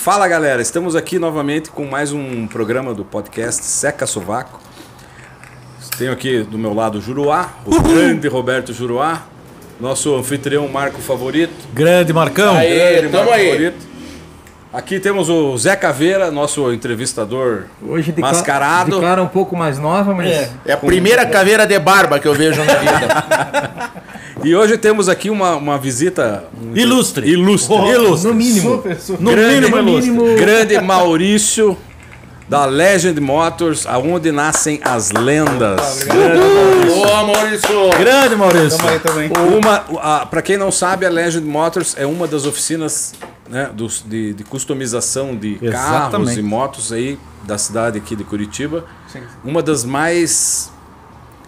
Fala galera, estamos aqui novamente com mais um programa do podcast Seca Sovaco. Tenho aqui do meu lado o Juruá, o Uhul. grande Roberto Juruá, nosso anfitrião Marco Favorito. Grande Marcão. Aê, grande tamo Marco aí. Favorito. Aqui temos o Zé Caveira, nosso entrevistador Hoje de mascarado. De cara um pouco mais nova, mas. É, é a primeira caveira de barba que eu vejo na vida. e hoje temos aqui uma, uma visita. Ilustre. Ilustre. Oh, ilustre. No mínimo. Super, super. No grande, mínimo, mínimo. Grande Maurício da Legend Motors, aonde nascem as lendas. Boa, Maurício! Grande Maurício! Tamo aí também. Uma, para quem não sabe, a Legend Motors é uma das oficinas né, dos, de, de customização de Exatamente. carros e motos aí da cidade aqui de Curitiba. Sim. Uma das mais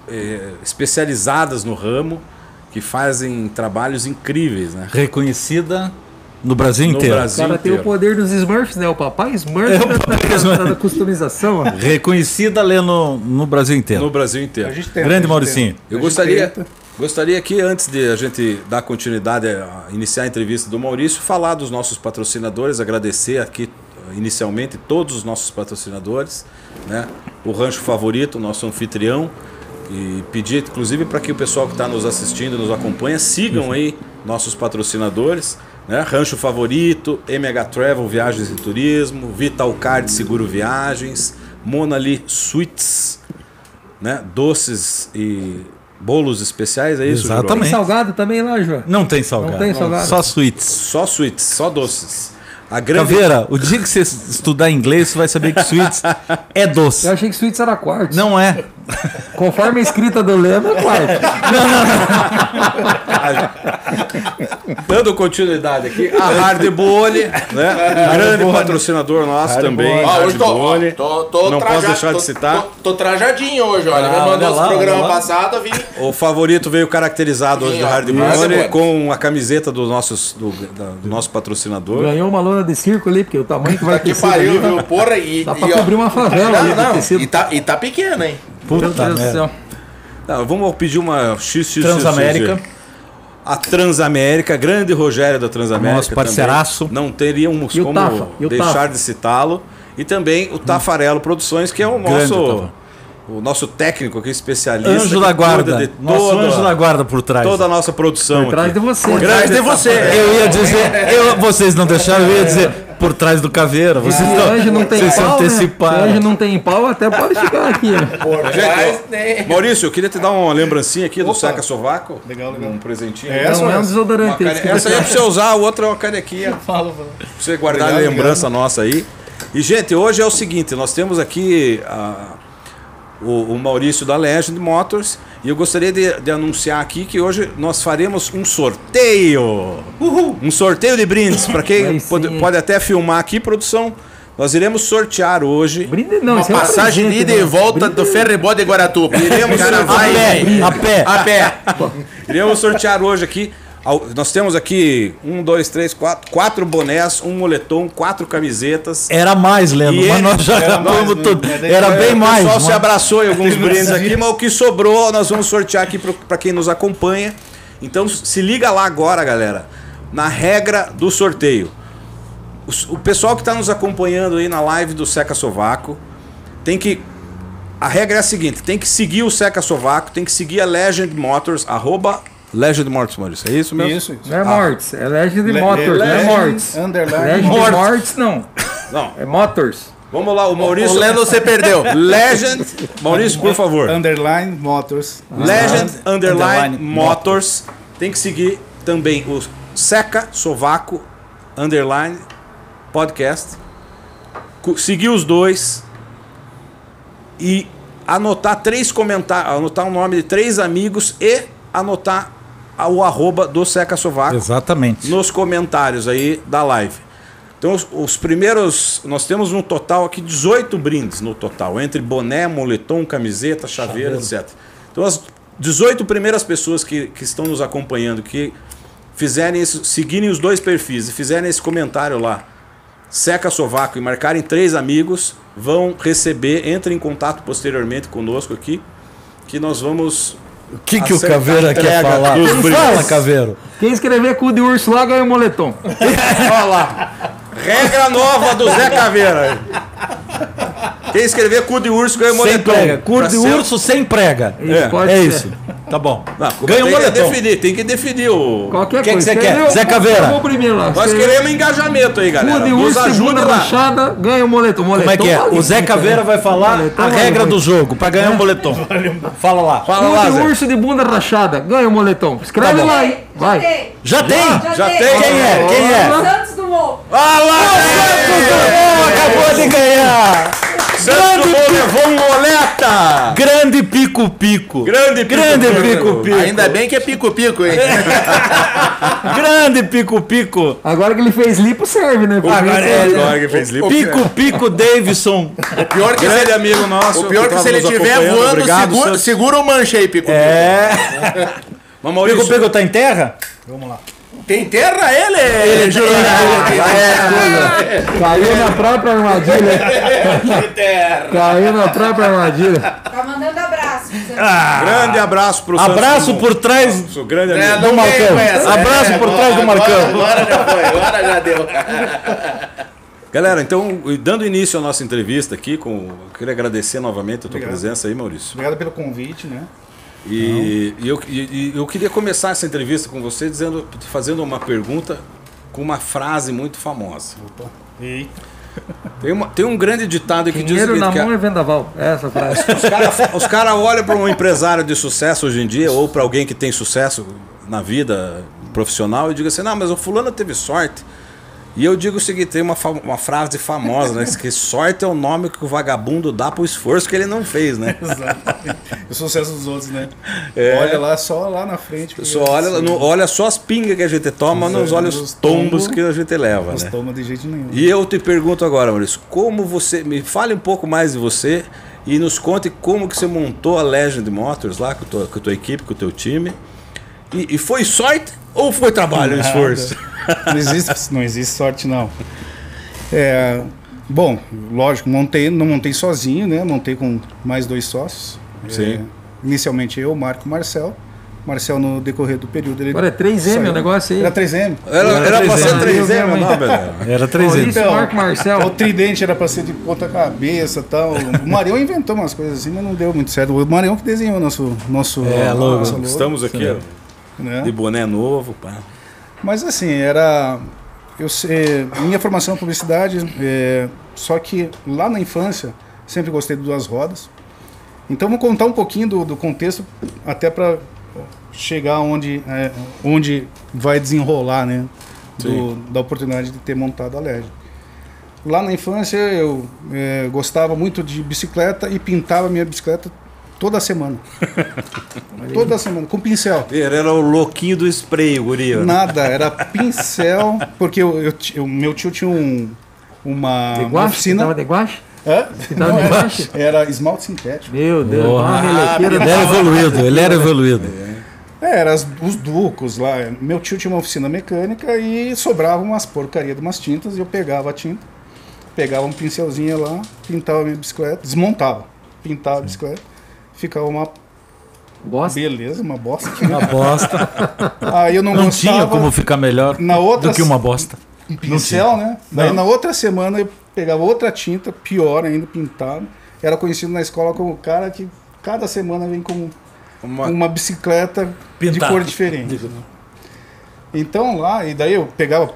é, especializadas no ramo, que fazem trabalhos incríveis. Né? Reconhecida no Brasil no inteiro. Brasil o cara inteiro. tem o poder dos Smurfs, né? O papai Smurf é, o papai da, da, da, customização. Reconhecida ali no, no Brasil inteiro. No Brasil inteiro. Grande Mauricinho. Eu gostaria, gostaria que, antes de a gente dar continuidade a iniciar a entrevista do Maurício, falar dos nossos patrocinadores, agradecer aqui inicialmente todos os nossos patrocinadores, né? O Rancho Favorito, nosso anfitrião, e pedir inclusive para que o pessoal que está nos assistindo, nos acompanha, sigam aí nossos patrocinadores. Né? Rancho Favorito, MH Travel Viagens e Turismo, Vital Card Seguro Viagens, Monali Suites, né? doces e bolos especiais, é isso? Exatamente. Tem salgado também lá, João? Não tem salgado. Não tem salgado. Só suítes. Só suítes, só doces. A grande... Caveira, o dia que você estudar inglês, você vai saber que suítes é doce. Eu achei que suítes era quarto. Não é. Conforme a escrita do lema, é quarto. Não, não, não. Dando continuidade aqui, a Hard Bolli, né? grande patrocinador nosso Hard também. Ah, hoje tô, tô, tô, Não posso deixar tô, de citar. Tô, tô, trajadinho hoje, olha. Ah, Me mandou o programa passado, vim. O favorito veio caracterizado hoje do Hard Bolli com a camiseta do, nossos, do, da, do nosso patrocinador. Ganhou uma lona de circo ali, porque o tamanho que vai ter. Que pariu, viu? Porra, e, Dá pra e, cobrir uma favela ali. Não, e tá, e tá pequena, hein? Puta Meu Deus do céu. Não, vamos pedir uma XX Transamérica. A Transamérica, grande Rogério da Transamérica. Nosso parceiraço. Também. Não teríamos como deixar de citá-lo. E também o Tafarelo Produções, que é o nosso o nosso técnico aqui, especialista. Anjo da guarda. De nosso anjo da guarda por trás. Toda a nossa produção. Por trás aqui. de você. Por trás de você. Eu ia dizer, eu, vocês não deixaram, eu ia dizer por trás do caveira. Vocês Se não, anjo não tem vocês pau, se anteciparam. Né? Se anjo não tem pau, até pode ficar aqui. Né? Por trás, né? Maurício, eu queria te dar uma lembrancinha aqui Opa. do Seca Sovaco. Legal, legal. Um presentinho. É, essa, não, é um desodorante. Cane... Essa aí é pra você usar, o outro é uma canequinha. Fala, fala. Pra você guardar a lembrança obrigado. nossa aí. E, gente, hoje é o seguinte, nós temos aqui a o, o Maurício da Legend Motors. E eu gostaria de, de, anunciar aqui que hoje nós faremos um sorteio. Uhul. Um sorteio de brindes. Para quem pode, pode, até filmar aqui, produção. Nós iremos sortear hoje Brinde não, uma passagem de ida e volta Brinde. do Ferrebó de Guaratuba. Iremos a pé, a pé. A pé. iremos sortear hoje aqui nós temos aqui um, dois, três, quatro, quatro bonés, um moletom, quatro camisetas. Era mais, Leandro, mas nós já era, mais, tudo. Né? era bem mais. O pessoal se abraçou em alguns brindes aqui, mas o que sobrou nós vamos sortear aqui para quem nos acompanha. Então se liga lá agora, galera, na regra do sorteio. O, o pessoal que está nos acompanhando aí na live do Seca Sovaco tem que a regra é a seguinte: tem que seguir o Seca Sovaco, tem que seguir a Legend Motors, arroba Legend Mortis, Maurício. É isso mesmo? Isso, isso. Não é ah. Mortis, é Legend Le Motors, Le não é Mortis. Legend Mortis. Mortis, não. Não. É Motors. Vamos lá, o Maurício. O Leno você perdeu. Legend. Maurício, por favor. Underline Motors. Legend Underline, underline Motors. Tem que seguir também o Seca Sovaco Underline Podcast. Seguir os dois. E anotar três comentários. Anotar o nome de três amigos e anotar o arroba do Seca Sovaco. Exatamente. Nos comentários aí da live. Então, os, os, primeiros. Nós temos no total aqui 18 brindes no total, entre boné, moletom, camiseta, chaveira, Chaveiro. etc. Então, as 18 primeiras pessoas que, que estão nos acompanhando, que fizerem esse, seguirem os dois perfis e fizerem esse comentário lá, Seca Sovaco, e marcarem três amigos, vão receber, entrem em contato posteriormente conosco aqui, que nós vamos o que, que o Caveira quer falar? Fala, Caveiro. Quem escrever cu de urso lá ganha o moletom. Olha lá. Regra nova do Zé Caveira. Quem escrever cu de urso ganha moletom. Sem prega. Cu de urso sem prega. É, é isso. Tá bom. Não, Ganha um tem moletom. Que definir, tem que definir o. Qualquer Quem coisa. que você quer? Zé Caveira. Vou primeiro lá. Nós queremos engajamento aí, galera. Cu de urso, ajuda rachada, ganha um moletom. moletom. Como é que é? O Zé Caveira vai falar moletom, a regra do jogo para ganhar um moletom. Fala lá. Fala lá, de urso de bunda rachada, ganha um moletom. Escreve tá lá aí. Vai. Já tem? Já tem? Quem é? Quem é? Santos Dumont. Ah lá! Santos Dumont acabou de ganhar. Grande levou um moleta! Grande pico-pico. Grande pico-pico. Ainda bem que é pico-pico, hein? Grande pico-pico. Agora que ele fez lipo, serve, né? Agora, é, agora que fez lipo. Pico-pico Davidson. O pior que Grande ele, amigo nosso. O pior que, que se ele estiver voando, Obrigado, segura, segura o manche aí, pico-pico. É. Pico-pico tá em terra? Vamos lá. Quem enterra ele? Ele, jurou. É, Caiu na própria armadilha. Caiu na própria armadilha. Tá mandando abraço. Ah, grande abraço pro Abraço por trás Nosso grande é, do Marcão. Abraço é, por trás do Marcão. Agora já foi, agora já deu. Galera, então, dando início à nossa entrevista aqui, com, eu queria agradecer novamente a tua Obrigado. presença aí, Maurício. Obrigado pelo convite, né? E, e eu, e, eu queria começar essa entrevista com você dizendo, fazendo uma pergunta com uma frase muito famosa. Opa. Eita. Tem, uma, tem um grande ditado que Dinheiro diz Dinheiro na mão é vendaval. É essa frase. Os caras cara olham para um empresário de sucesso hoje em dia, ou para alguém que tem sucesso na vida profissional, e digam assim: não, mas o fulano teve sorte e eu digo o seguinte, tem uma, uma frase famosa, né? Que sorte é o nome que o vagabundo dá pro esforço que ele não fez, né? Exato. o sucesso dos outros, né? É. Olha lá, só lá na frente. Só olha, no, olha só as pingas que a gente toma, não olha os tombos que a gente leva, os né? toma de jeito nenhum. E eu te pergunto agora, Maurício, como você... Me fale um pouco mais de você e nos conte como que você montou a Legend Motors lá com a tua, com a tua equipe, com o teu time. E, e foi sorte ou foi trabalho, Nada. esforço? Não existe, não existe sorte, não. É, bom, lógico, montei, não montei sozinho, né? Montei com mais dois sócios. Sim. É, inicialmente eu, Marco Marcel. Marcel, no decorrer do período. Ele Agora é 3M o negócio aí. Era 3M. Era, era, era pra ser 3M, não, Era 3M. Então, Marco Marcel. O tridente era pra ser de ponta-cabeça e tal. O Marião inventou umas coisas assim, mas não deu muito certo. O Marião que desenhou nosso. nosso é, logo. logo. Estamos aqui, ó, né? de boné novo. Pá. Mas assim, era. Eu sei, minha formação é publicidade, é, só que lá na infância sempre gostei de duas rodas. Então vou contar um pouquinho do, do contexto até para chegar onde, é, onde vai desenrolar, né? Do, da oportunidade de ter montado a LED. Lá na infância eu é, gostava muito de bicicleta e pintava minha bicicleta Toda semana. Toda semana, com pincel. Ele era o louquinho do spray, o guri. Nada, era pincel, porque eu, eu, meu tio tinha um, uma, de uma oficina. Você de guache? Hã? Não, de guache? Era esmalte sintético. Meu Deus, oh, ah, ele era evoluído, ele era evoluído. É, era as, os ducos lá. Meu tio tinha uma oficina mecânica e sobrava umas porcaria de umas tintas e eu pegava a tinta, pegava um pincelzinho lá, pintava a minha bicicleta, desmontava, pintava a bicicleta ficava uma bosta. Beleza, uma bosta. Uma bosta. Aí eu não, não tinha como ficar melhor na outra, do que uma bosta. Um pincel, né? Daí não. na outra semana eu pegava outra tinta, pior ainda, pintado. Era conhecido na escola como o cara que cada semana vem com uma, uma bicicleta de cor diferente. Então lá, e daí eu pegava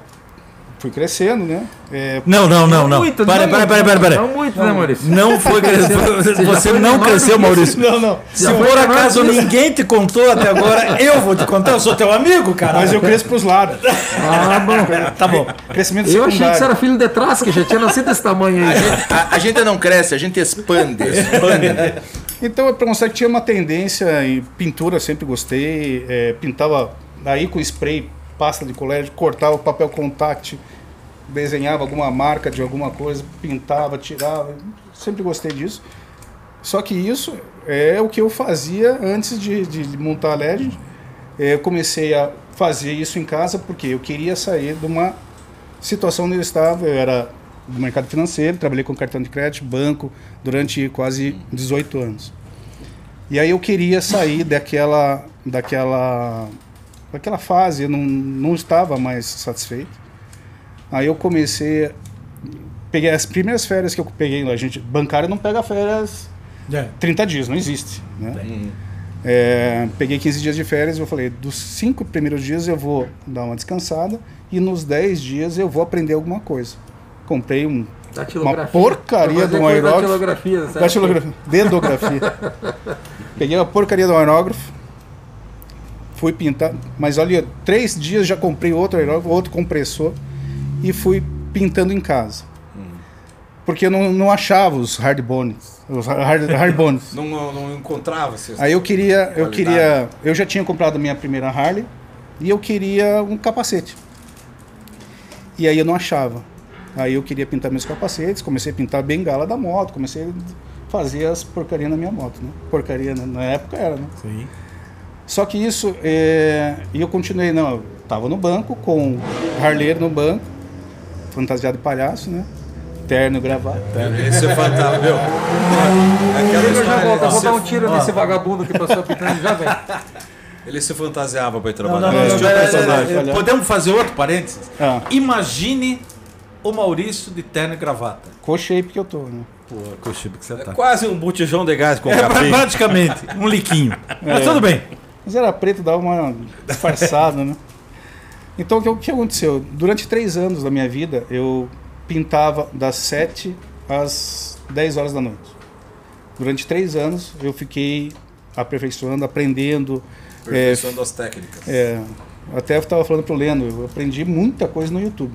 fui crescendo, né? É, não, não, não, não. Muito, para, para, para, para, para. Não muito, né, Maurício? Não foi crescendo. Você, você não cresceu, Maurício. Não, não. Se por acaso ninguém te contou até agora, eu vou te contar. Eu sou teu amigo, cara. Mas eu cresço pros lados. Ah, bom. Tá bom. Crescimento Eu achei que você era filho de trás, que já tinha nascido desse tamanho aí. A gente, a, a gente não cresce, a gente expande. expande. Então, para mostrar que tinha uma tendência em pintura, sempre gostei. É, pintava aí com spray pasta de colégio, cortava o papel contact, desenhava alguma marca de alguma coisa, pintava, tirava. Sempre gostei disso. Só que isso é o que eu fazia antes de, de montar a LED. É, eu comecei a fazer isso em casa porque eu queria sair de uma situação onde eu estava. Eu era do mercado financeiro, trabalhei com cartão de crédito, banco, durante quase 18 anos. E aí eu queria sair daquela, daquela Naquela fase eu não, não estava mais satisfeito. Aí eu comecei. Peguei as primeiras férias que eu peguei. A gente, bancário não pega férias É. 30 dias, não existe. Né? É, peguei 15 dias de férias e eu falei: dos cinco primeiros dias eu vou dar uma descansada e nos 10 dias eu vou aprender alguma coisa. Comprei um, uma porcaria de um aerógrafo. Datilografia. Dedografia. Peguei uma porcaria do aerógrafo. Fui pintar. Mas olha, três dias já comprei outro aerógrafo, outro compressor. E fui pintando em casa. Porque eu não, não achava os hard bones. Os hard, hard bones. Não, não, não encontrava esses. Aí eu queria, eu queria, eu já tinha comprado a minha primeira Harley e eu queria um capacete. E aí eu não achava. Aí eu queria pintar meus capacetes, comecei a pintar a bengala da moto, comecei a fazer as porcarias na minha moto, né? Porcaria na época era, né? Sim. Só que isso, é, e eu continuei, não, eu tava no banco com harleiro no banco, fantasiado de palhaço, né? Terno e gravata. Esse é fantástico, meu. Aquela Eu já volto, vou ele dar um se- tiro nesse vagabundo que passou pintando e já vem. Ele se fantasiava pra ir trabalhar. não, não, não, personagem. não, não, Podemos fazer outro parênteses? Ah, Imagine o Maurício de terno e gravata. co-shape que eu tô, né? Pô, coxiba que você tá. Quase um botijão de gás com É, capim. praticamente, um liquinho. Mas tudo bem. Mas era preto, dava uma disfarçada, né? Então, o que, o que aconteceu? Durante três anos da minha vida, eu pintava das 7 às 10 horas da noite. Durante três anos, eu fiquei aperfeiçoando, aprendendo. É, Perfeição das técnicas. é, até eu estava falando pro Lendo, eu aprendi muita coisa no YouTube.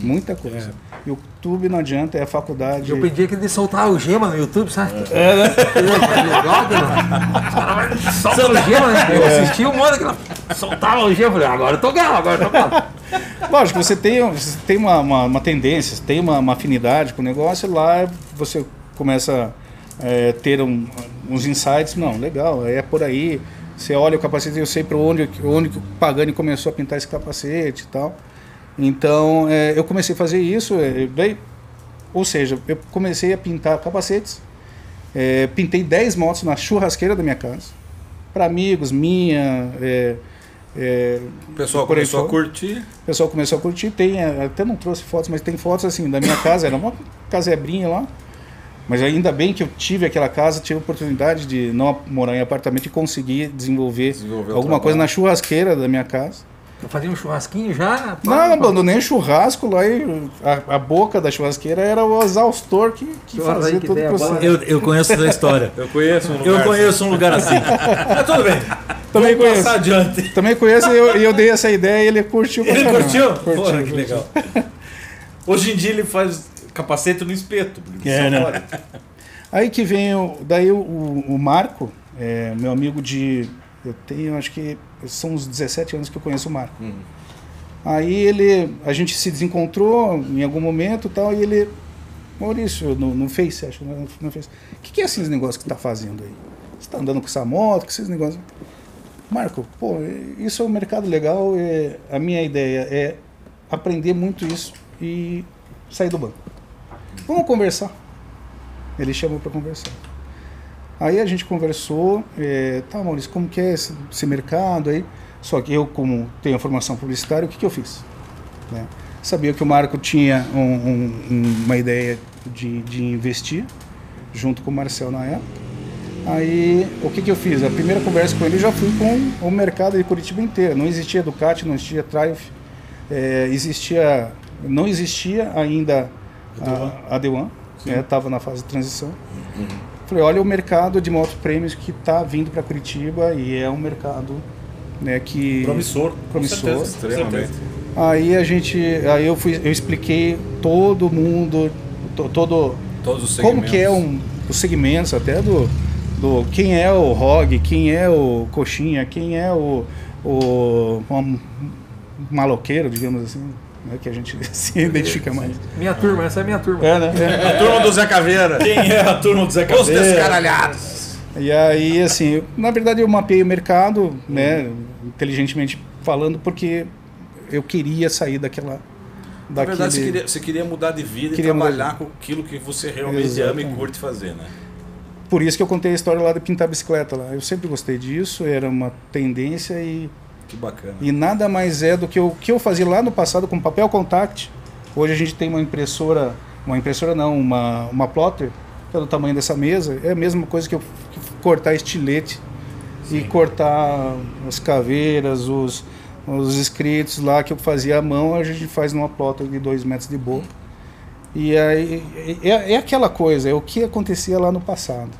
Muita coisa. YouTube não adianta, é a faculdade. Eu pedi que ele soltar algema no YouTube, sabe? É, né? Solta algema, né? Eu assisti um monte que soltava algema. Falei, agora eu tô galo, agora eu tô galo. Lógico, você tem, você tem uma, uma, uma tendência, você tem uma, uma afinidade com o negócio, lá você começa a é, ter um- uns insights, não, legal, é por aí. Você olha o capacete, eu sei para onde, onde que o Pagani começou a pintar esse capacete e tal. Então, é, eu comecei a fazer isso, é, daí, ou seja, eu comecei a pintar capacetes, é, pintei 10 motos na churrasqueira da minha casa, para amigos, minha, é, é, O pessoal começou a curtir. o pessoal começou a curtir, tem, eh, até não trouxe fotos, mas tem fotos assim da minha casa, era uma casebrinha lá. Mas ainda bem que eu tive aquela casa, tive a oportunidade de não morar em apartamento e conseguir desenvolver, Desenvolver alguma coisa na churrasqueira da minha casa. Eu fazia um churrasquinho já. pá, Não, pá. abandonei o churrasco lá e a, a boca da churrasqueira era o exaustor que, que fazia que todo o ideia boa, processo. Eu, eu conheço essa história. Eu conheço um lugar. Eu conheço um lugar assim. Mas tudo bem. Também Vamos conheço. passar adiante. Também conheço e eu, eu dei essa ideia e ele curtiu. Ele caramba. curtiu? Curtiu, Porra, que curtiu. legal. Hoje em dia ele faz capacete no espeto. É, só né? Aí que vem o, daí o, o- o Marco, é, meu amigo de. Eu tenho, acho que são uns 17 anos que eu conheço o Marco. Aí ele. A gente se desencontrou em algum momento e tal, e ele. Maurício, no, no Face, acho, no, no Face. O que, que é esses negócios que tá fazendo aí? Você tá andando com essa moto, que esses negócios. Marco, pô, isso é um mercado legal. É, a minha ideia é aprender muito isso e sair do banco. Vamos conversar. Ele chamou para conversar. Aí a gente conversou, é, tá, Maurício, como que é esse, esse mercado aí? Só que eu, como tenho a formação publicitária, o que, que eu fiz? Né? Sabia que o Marco tinha um- um- um- uma ideia de, de investir, junto com o Marcel na época. Aí, o que, que eu fiz? A primeira conversa com ele, eu já fui com o mercado de Curitiba inteiro. Não existia Ducati, não existia Triumph, é, existia, não existia ainda a, a D1, estava na fase de transição. Falei, olha o mercado de moto prêmios que está vindo para Curitiba e é um mercado né, que Promissor. com Promissor, certeza, com extremamente. certeza. Aí a gente, aí eu fui, eu expliquei todo mundo, to- todo Todos os como segmentos. que é um, os segmentos até do, do quem é o ROG, quem é o coxinha, quem é o, o um maloqueiro, digamos assim, né, que a gente se identifica mais. Minha turma, essa é a minha turma. É, né? É. A turma do Zé Caveira. Quem é a turma do Zé Os Caveira? descaralhados. E aí, assim, eu- na verdade eu mapeei o mercado, né, inteligentemente falando, porque eu queria sair daquela. Na verdade, você queria, você queria mudar de vida Queria e mudar trabalhar de- com aquilo que você realmente ama Exatamente. e curte fazer, né? Por isso que eu contei a história lá de pintar bicicleta lá. Eu sempre gostei disso, era uma tendência e Que bacana. E nada mais é do que o que eu fazia lá no passado com papel contact. Hoje a gente tem uma impressora, uma impressora não, uma, uma plotter, que é do tamanho dessa mesa, é a mesma coisa que eu que cortar estilete e cortar as caveiras, os, os escritos lá que eu fazia à mão, a gente faz numa plotter de 2 metros de boa. E aí é, é aquela coisa, é o que acontecia lá no passado.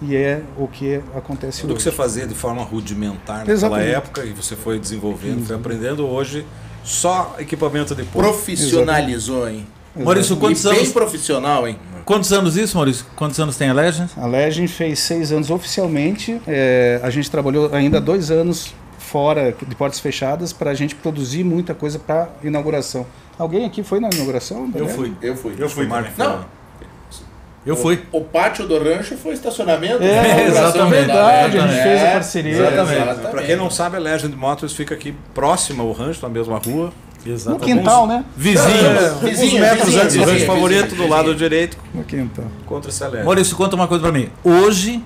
E é o que acontece Tudo que hoje. você fazia de forma rudimentar naquela Exatamente. época e você foi desenvolvendo, foi aprendendo hoje só equipamento de ponta. Profissionalizou, hein? Maurício, quantos e bem anos, profissional, hein? quantos anos isso, Maurício? Quantos anos tem a Legend? A Legend fez seis anos oficialmente. é, a gente trabalhou ainda dois anos fora de portas fechadas para a gente produzir muita coisa para inauguração. Alguém aqui foi na inauguração? Eu Legend? fui. Eu fui. Eu fui Marco. Não. Eu fui. O pátio do rancho foi estacionamento. É, inauguração exatamente. da Verdade, a gente Legend. fez a É, parceria. Exatamente. Para quem não sabe, a Legend Motors fica aqui próxima ao rancho, na mesma rua. No Exatamente. quintal, né? Vizinhos. Alguns Vizinho, metros vizinho, antes do rancho vizinho, favorito, vizinho, do lado vizinho. direito, No quintal. contra essa Legend. Maurício, conta uma coisa pra mim. Hoje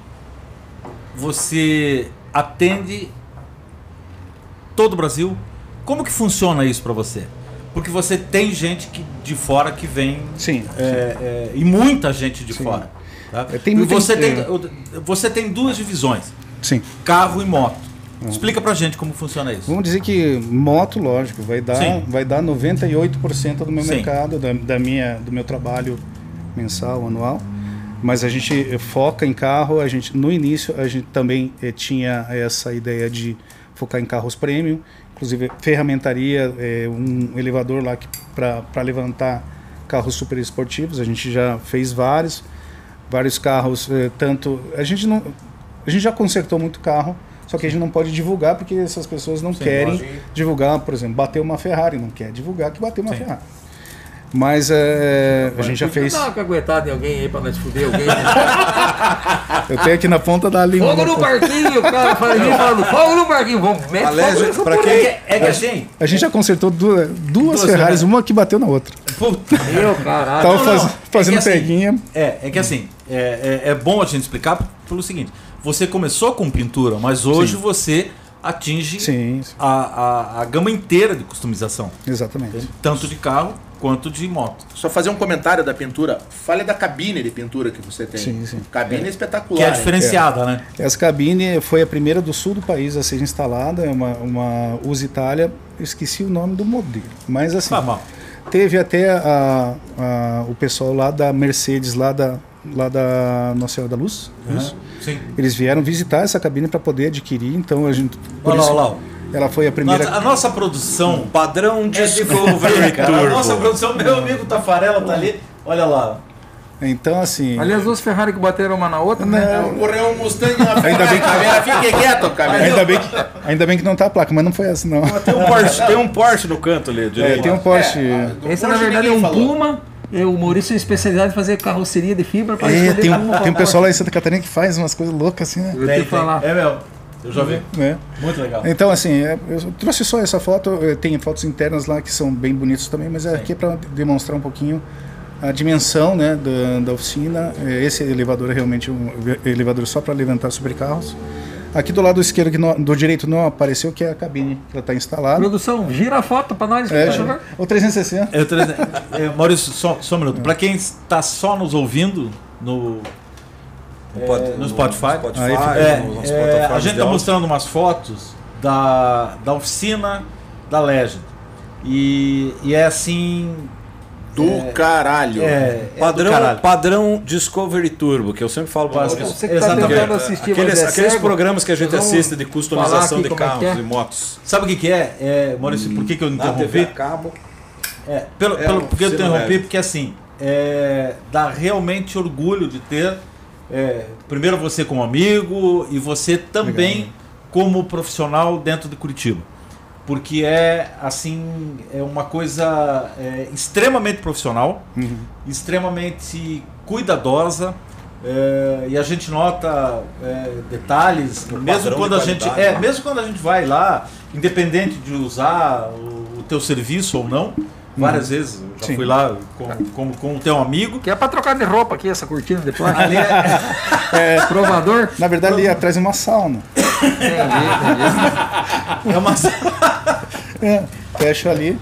você atende todo o Brasil. Como que funciona isso pra você? Porque você tem gente que, de fora que vem Sim. é, é, e muita gente de Sim. fora. tá? É, tem muita- você, tem, é. você tem duas divisões: Sim. carro e moto. Explica pra gente como funciona isso. Vamos dizer que moto, lógico, vai dar, Sim. vai dar 98% do meu Sim. mercado, da, da minha, do meu trabalho mensal, anual. Mas a gente foca em carro, a gente no início a gente também eh, tinha essa ideia de focar em carros premium, inclusive ferramentaria, eh, um elevador lá para levantar carros super esportivos, a gente já fez vários, vários carros, eh, tanto a gente não a gente já consertou muito carro, só que a gente não pode divulgar porque essas pessoas não querem lógico. divulgar, por exemplo, bateu uma Ferrari, não quer divulgar que bateu uma Sim. Ferrari. Mas é, a gente já fez. Dá uma caguetada em alguém aí pra nós fuder alguém. né? Eu tenho aqui na ponta da língua. Fogo no barquinho, o cara fala falando, fogo no barquinho, vamos, mete A fogo pra quem. É que assim. A gente já consertou duas, duas, Duas Ferraris, Ferraris. uma que bateu na outra. Puta. Meu caralho. Tava não, faz- não. fazendo É assim, peguinha. É, é que assim, é, é, é bom a gente explicar pelo seguinte: você começou com pintura, mas hoje Sim. você atinge Sim, sim, a, a, a gama inteira de customização, exatamente. tanto de carro quanto de moto. Só fazer um comentário da pintura. Fale da cabine de pintura que você tem. Sim, sim. Cabine espetacular. Que é diferenciada, né? Essa cabine foi a primeira do sul do país a ser instalada, é uma, uma Usa Itália. Eu esqueci o nome do modelo, mas assim. Tá mal. Teve até a- a- o pessoal lá da Mercedes, lá da, lá da Nossa Senhora da Luz. isso. Sim. Eles vieram visitar essa cabine para poder adquirir, então a gente. Olha lá, olha lá. Ela foi a primeira. Nossa, a nossa produção. Padrão Discovery É, cara, a Turbo. nossa produção, meu amigo Tafarela tá ali. Olha lá. Então, assim. Ali as duas Ferrari que bateram uma na outra, né? Não. Correu um Mustang na. Ainda bem que- Caveira, fique quieto, Caveira. Ainda bem, que, ainda bem que não tá a placa, mas não foi essa, não. Tem um Porsche, tem um Porsche no canto ali, É, direito. tem um Porsche. Do Esse na Porsche verdade é um falou. Puma. É, o Maurício é especializado em fazer carroceria de fibra É, tem, um, tem um pessoal lá em Santa Catarina que faz umas coisas loucas assim, né? Eu tenho que falar. É mesmo. Eu já vi. É. Muito legal. Então, assim, é, eu trouxe só essa foto. eh, Tem fotos internas lá que são bem bonitas também, mas é aqui para demonstrar um pouquinho a dimensão né, da, da oficina. Eh, Esse elevador é realmente um elevador só para levantar sobre carros. Aqui do lado esquerdo, que não- do direito não apareceu, que é a cabine que ela está instalada. Produção, gira a foto para nós, É, por favor. o 360. Eu tra- é, Maurício, só, só um minuto. Pra quem está só nos ouvindo no, No, pod- no Spotify, no Spotify, é, no- nas é, plataformas a gente está mostrando umas fotos da, da oficina da Legend. E, e é assim. Do caralho. É, é do Padrão, caralho. padrão Discovery Turbo, que eu sempre falo para as pessoas. Você que está Exatamente. tentando assistir, Aqueles, é aqueles programas que a gente vamos assiste de customização aqui de é carros é. e motos. Sabe o que, que é? é Maurício, por que, que eu Na TV interrompi? a cabo. É, pelo, É, pelo, porque eu interrompi, leve. porque assim, é, dá realmente orgulho de ter, é, primeiro você como amigo e você também como profissional dentro de Curitiba. Porque é, assim, é uma coisa é, extremamente profissional, Uhum. extremamente cuidadosa, é, e a gente nota é, detalhes, mesmo padrão quando a de gente qualidade, é, né? mesmo quando a gente vai lá, independente de usar o, o teu serviço ou não, várias vezes eu já Sim. fui lá com, com, com o teu amigo. Que é para trocar de roupa aqui, essa cortina de plástico. Ali é, Provador. Na verdade, ali atrás é uma sauna. é uma É, fecha ali.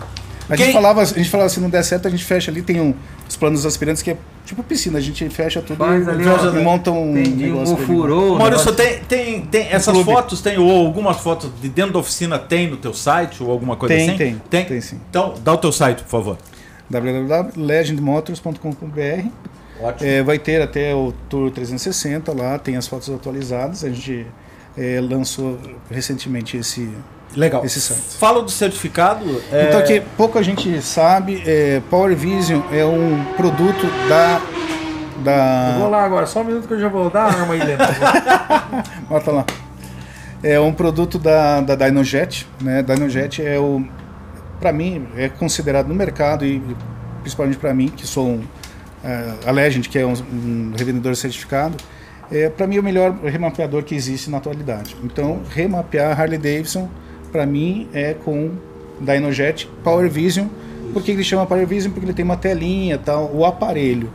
A Quem- gente, falava, a gente falava, se não der certo, a gente fecha ali, tem um, os planos aspirantes que é tipo piscina, a gente fecha tudo Faz e, ali, fecha ó, monta um Entendi, um negócio furou. Maurício, tem, tem, tem essas clube. fotos, tem, ou algumas fotos de dentro da oficina tem no teu site, ou alguma coisa Tem, assim? tem, tem. tem sim. Então, dá o teu site, por favor. www.legendmotors.com.br Ótimo. É, vai ter até o Tour 360 lá, tem as fotos atualizadas. A gente é, lançou recentemente esse. Legal. esse site. Fala do certificado. é, Então, que pouca gente sabe, é, Power Vision é um produto da. Eu vou da lá agora, só um minuto que eu já vou dar a arma aí dentro. bota lá. É um produto da, da Dynojet. Né? Dynojet é o. Para mim, é considerado no mercado, e principalmente para mim, que sou um. é, a Legend, que é um, um revendedor certificado, é para mim o melhor remapeador que existe na atualidade. Então, remapear Harley Davidson, para mim, é com Dynojet Power Vision. Por que ele chama Power Vision? Porque ele tem uma telinha tal. O aparelho,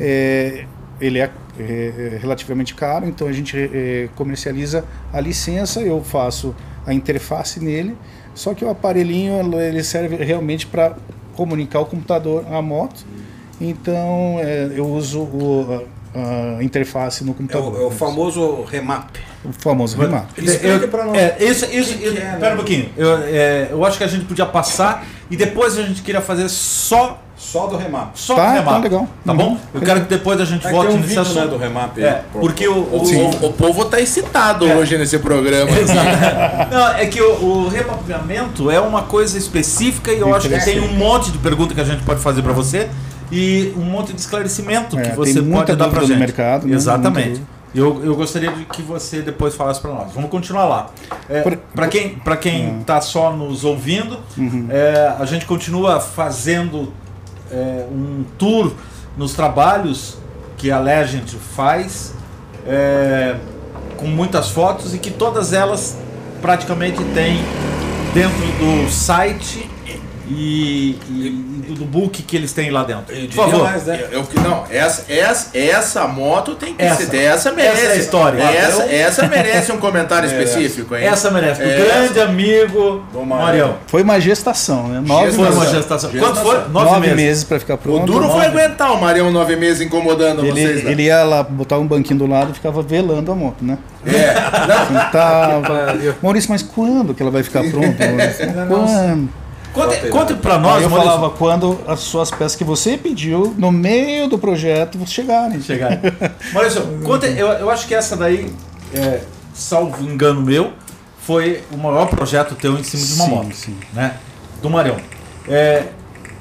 é, ele é, é relativamente caro, então a gente é, comercializa a licença, eu faço a interface nele, só que o aparelhinho ele serve realmente para comunicar o computador à moto. Então é, eu uso o- interface no É computador. o, é o famoso remap. O famoso remap. Explica eu, pra nós. É, isso, isso, que isso- é, né? um pouquinho. Eu, é, eu acho que a gente podia passar e depois a gente queria fazer só, Só do remap. só Tá, o remap. tá legal. Tá Uhum. bom? Eu quero que depois a gente Vai volte um nesse vídeo né, assunto. do remap. É, porque o, o, O, o povo tá excitado hoje nesse programa. Não, é que o, o remapeamento é uma coisa específica e eu acho que tem um monte de pergunta que a gente pode fazer para você e um monte de esclarecimento É, que você pode dar no gente. mercado, né? Exatamente. Eu, eu gostaria de que você depois falasse para nós. Vamos continuar lá. É, para quem para quem está só nos ouvindo, Uhum. é, a gente continua fazendo é, um tour nos trabalhos que a Legend faz, é, com muitas fotos e que todas elas praticamente tem dentro do site e, e do book que eles têm lá dentro. Eu Por favor. mais, né? Eu, eu- não, essa, essa, essa moto tem que Essa. ser. Essa merece. Essa é a história. Essa, Eu- essa merece um comentário específico, hein? Essa merece. Do Essa. grande amigo Do Marião. Foi uma gestação, né? Nove, Foi uma Gestação. gestação. Gestação. Quanto foi? Nove, nove meses. meses, para ficar O pronto. duro foi nove. aguentar o Marião nove meses incomodando Ele, vocês. né? ele ia lá botar um banquinho do lado e ficava velando a moto, né? É. Não, Sentava. Maurício, mas quando que ela vai ficar pronta? Maurício? Quando? Conte, conte pra nós, eu falava quando as suas peças que você pediu no meio do projeto chegarem. Chegar. Maurício, conta, eu, eu acho que essa daí, é, salvo engano meu, foi o maior projeto teu em cima de uma Sim, moto. sim. Né? Do Marião. É,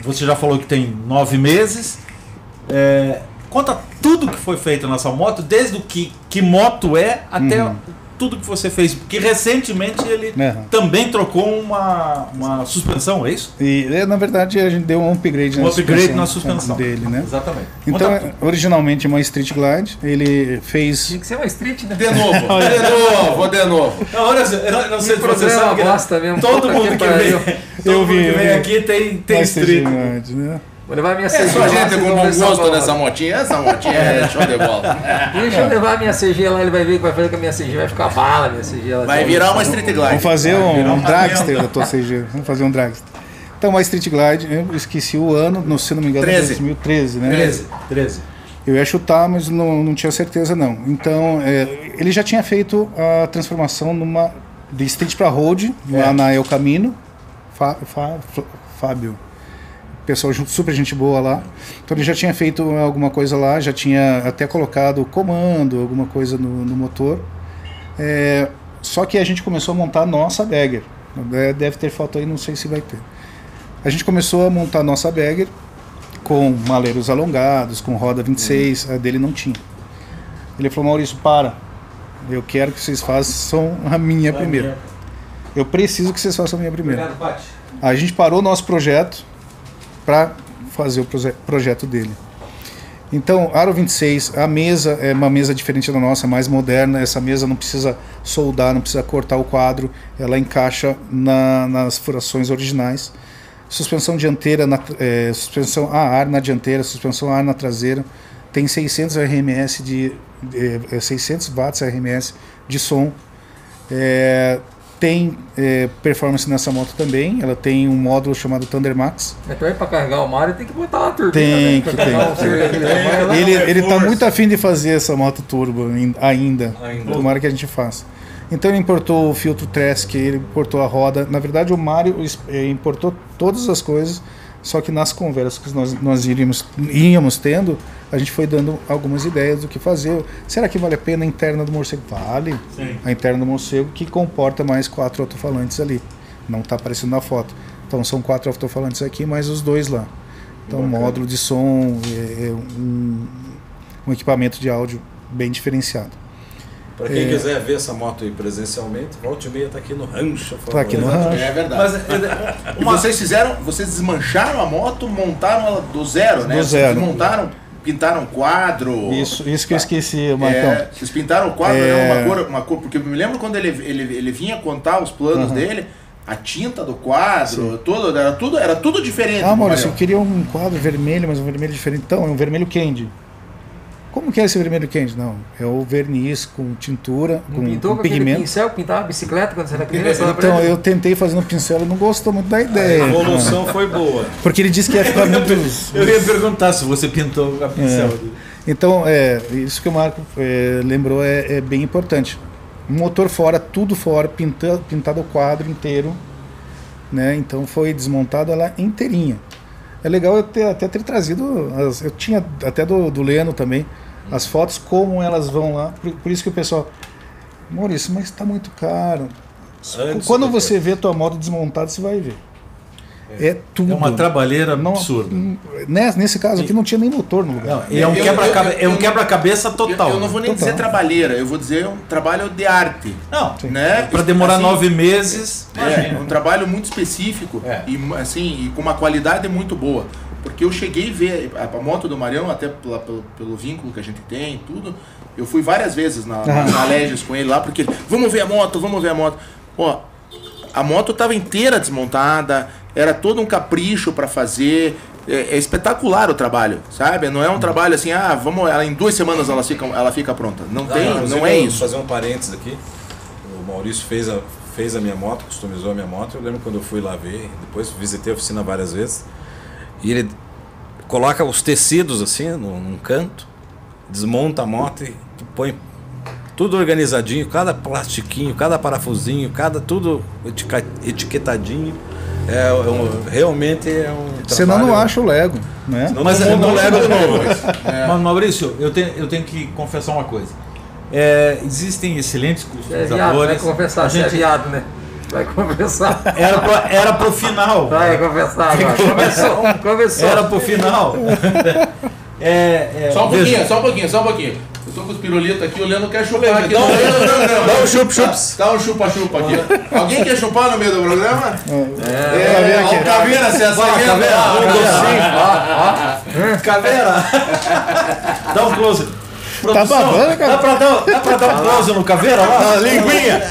você já falou que tem nove meses. É, conta tudo que foi feito nessa moto, desde o que, que moto é até Uhum. Tudo que você fez. Porque recentemente ele É. também trocou uma, uma suspensão, é isso? E é, na verdade a gente deu um upgrade, Um na, upgrade suspensão, na suspensão. dele, né? Exatamente. Então, Conta- é, originalmente uma Street Glide, ele fez Tinha que ser uma street, né? de novo, de novo, de novo. Não, olha, só, eu não, não sei se você sabe que mesmo, todo mundo que que vem, pariu. todo Eu mundo vi, que eu vem aqui tem, tem street. Glide, né? Vou levar minha É CG só lá, gente com bom gosto nessa motinha. Essa motinha é show de bola. Deixa eu levar minha CG lá, ele vai ver que vai fazer com a minha CG, vai ficar bala minha CG lá. Vai virar uma Street Vamos Glide. fazer virar um, um dragster da tua CG. Vamos fazer um dragster. Então, uma Street Glide, eu esqueci o ano, não, se não me engano, 13. 2013, né? 13, 13. Eu ia chutar, mas não, não tinha certeza não. Então, é, ele já tinha feito a transformação numa de Street para Road, lá na El Camino. Fá- Fá- Fábio. Pessoal super gente boa lá. Então ele já tinha feito alguma coisa lá, já tinha até colocado comando, alguma coisa no, no motor. É, só que a gente começou a montar a nossa bagger. É, Deve ter foto aí, não sei se vai ter. A gente começou a montar a nossa bagger com maleiros alongados, com roda 26, a dele não tinha. Ele falou, Maurício, para. Eu quero que vocês façam a minha primeiro. Eu preciso que vocês façam a minha primeiro. Obrigado. A gente parou o nosso projeto para fazer o proje- projeto dele. Então, Aro 26, a mesa é uma mesa diferente da nossa, mais moderna. Essa mesa não precisa soldar, não precisa cortar o quadro, ela encaixa na- nas furações originais. Suspensão dianteira, na, é, suspensão a ar na dianteira, suspensão a ar na traseira. Tem 600 RMS de, de é, 600 watts RMS de som. É, tem é, performance nessa moto também. Ela tem um módulo chamado Thunder Max. Mas também pra carregar o Mario tem que botar uma turbina. Tem né? que tem. um. Ele, ele tá muito afim de fazer essa moto turbo ain- ainda. Ainda. Tomara que a gente faça. Então ele importou o filtro Trask, ele importou a roda. Na verdade, o Mário es- eh, importou todas as coisas, só que nas conversas que nós, nós iríamos, íamos tendo, a gente foi dando algumas ideias do que fazer. Será que vale a pena a interna do morcego? Vale. Sim. A interna do morcego que comporta mais quatro alto-falantes ali. Não está aparecendo na foto. Então são quatro alto-falantes aqui, mais os dois lá. Então módulo de som, é, é um, um equipamento de áudio bem diferenciado. Para quem quiser ver essa moto aí presencialmente, volte e meia tá aqui no rancho. Tá aqui no rancho. É verdade. Mas é, E vocês fizeram, vocês desmancharam a moto, montaram ela do zero, né? Do zero. Vocês montaram, pintaram um quadro. Isso, isso que eu esqueci, Marcão. É, vocês pintaram o quadro, É. né? Uma cor, uma cor, porque eu me lembro quando ele, ele, ele vinha contar os planos dele, a tinta do quadro, tudo, era tudo, era tudo diferente. Ah, Maurício, eu Marião. queria um quadro vermelho, mas um vermelho diferente. Então, é um vermelho candy. Como que é esse vermelho candy? Não, é o verniz com tintura, Não com, pintou com com pigmento. pincel pintava bicicleta quando você era criança? lá pra Então, eu tentei fazer no pincel e não gostou muito da ideia. A evolução foi boa. Porque ele disse que ia ficar muito. eu ia perguntar se você pintou a pincel. ali. Então, é, isso que o Marco é, lembrou é, é bem importante. Motor fora, tudo fora, pinta, pintado o quadro inteiro. Né? Então foi desmontado ela inteirinha. É legal eu ter, até ter trazido. As, eu tinha até do, do Leno também as fotos, como elas vão lá. Por, por isso que o pessoal. Maurício, mas está muito caro. Antes Quando do- você vê a tua moto desmontada, você vai ver. É, tudo. É uma trabalheira Não- absurda. Né, Nesse caso aqui não tinha nem motor no lugar. Não, e é um Eu- quebra-cabe- eu- é um quebra-cabeça total. Eu, eu não vou nem Total. dizer trabalheira, eu vou dizer um trabalho de arte. Não, Né? para demorar Assim, nove meses. É, um trabalho muito específico É. e assim e com uma qualidade muito boa. Porque eu cheguei a ver a, a moto do Marião, até pela- pelo, pelo vínculo que a gente tem e tudo. Eu fui várias vezes na, na, na Legis com ele lá, porque vamos ver a moto, vamos ver a moto. Ó, a moto estava inteira desmontada, era todo um capricho para fazer. É, é espetacular o trabalho, sabe? Não é um trabalho assim, ah, vamos, ela, em duas semanas ela fica, ela fica pronta. Não tem, inclusive, não é isso. Vou fazer um parênteses aqui. O Maurício fez a, fez a minha moto, customizou a minha moto. Eu lembro quando eu fui lá ver, depois visitei a oficina várias vezes. E ele coloca os tecidos assim num, num canto, desmonta a moto e põe tudo organizadinho, cada plastiquinho, cada parafusinho, cada tudo etiquetadinho. É, é um- realmente é um Senão não acha o Lego, né? Senão Mas não é- não- o Lego de não- novo. Mas, Maurício, eu tenho, eu tenho que confessar uma coisa. É, existem excelentes Você é viado, vai customizadores. confessar, A você é gente viado, né? Vai confessar. era, pra, era pro final. Vai confessar agora. Começou, começou. Era pro final. É, é, Só um veja, pouquinho, só um pouquinho, só um pouquinho. Eu tô com os pirulitos aqui, o Leandro quer chupar aqui. Dá um- Não, não, não, não. Dá um chup-chups. Dá um chupa-chupa aqui. Alguém quer chupar no meio do programa? É, É, ó, o Caveira se assanhando. Caveira. Caveira! Dá um close. Produção, babando, cara? Dá pra dar, dá pra dar um close no caveira lá? linguinha!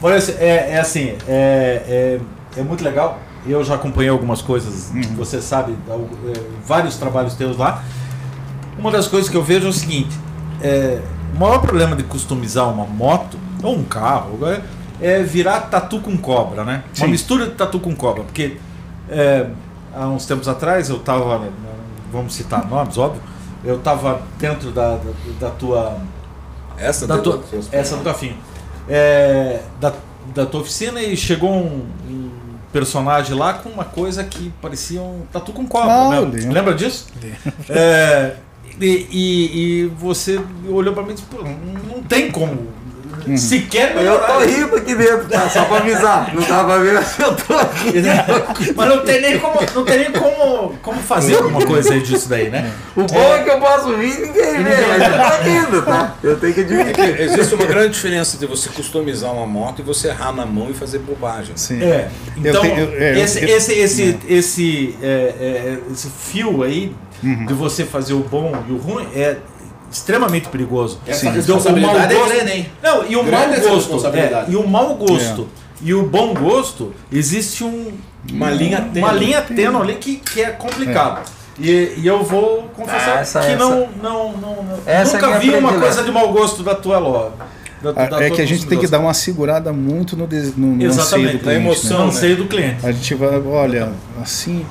Maurício, é, é assim, é, é, é muito legal. Eu já acompanhei algumas coisas, você sabe, é, vários trabalhos teus lá. Uma das coisas que eu vejo é o seguinte: é, o maior problema de customizar uma moto ou um carro é- é virar tatu com cobra, né? Uma Sim. mistura de tatu com cobra. Porque é, há uns tempos atrás eu estava, vamos citar nomes, óbvio, eu estava dentro da, da, da tua Essa da tua, essa do Gafinho. É, da, da tua oficina e chegou um, um personagem lá com uma coisa que parecia um tatu com cobra. Ah, né? eu lembro. Lembra disso? É, e, e, e você olhou pra mim e disse, Pô, não tem como sequer Eu melhorar. tô rindo aqui dentro, tá? Só pra avisar. Não dá pra ver se eu tô aqui. Mas não tem nem como, não tem nem como, como fazer alguma coisa aí disso daí, né? O bom é que eu posso vir e ninguém vê, mas eu tô rindo, tá? Eu tenho que admitir. Existe uma grande diferença de você customizar uma moto e você errar na mão e fazer bobagem. Sim. É, então tenho- eu- é, eu- esse, eu- esse, esse, esse, é, é, esse fio aí Uhum. de você fazer o bom e o ruim é extremamente perigoso. Essa Sim. responsabilidade Então, o mau é grande, hein? Não, e o Grande mau gosto. é, e o mau gosto e o bom gosto, existe um, Uma linha tênue. uma linha tênue ali que, que é complicado. E, e eu vou confessar Ah, essa- que essa- Não, não, não, não- Essa é nunca minha vi uma coisa de mau gosto da tua loja. da- da- é que a gente tem que dar uma segurada muito no, des- no, no anseio do Exatamente, cliente. na né? emoção, no anseio do cliente. A gente vai, olha, assim.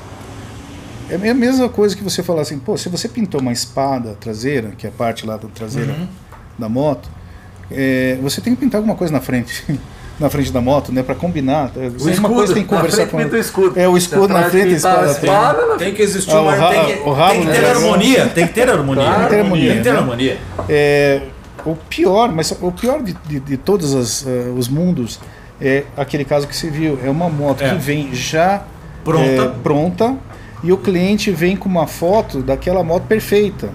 É a mesma coisa que você falar assim, pô, se você pintou uma espada traseira, que é a parte lá da traseira Uhum. da moto, é, você tem que pintar alguma coisa na frente. Na frente da moto, né? Pra combinar. O Alguma escudo, coisa tem que conversar com o escudo. É, o escudo na frente e a pinta espada. tem- espada, Tem que existir Ah, uma. o ra- tem que- o rabo, Tem que né? ter harmonia, tem que ter harmonia. Claro, Tem que ter harmonia, Tem que ter né? harmonia. É, o pior, mas o pior de, de, de todos as, eh, os mundos é aquele caso que você viu. É uma moto É. que vem já Pronta. é, pronta e o cliente vem com uma foto daquela moto perfeita.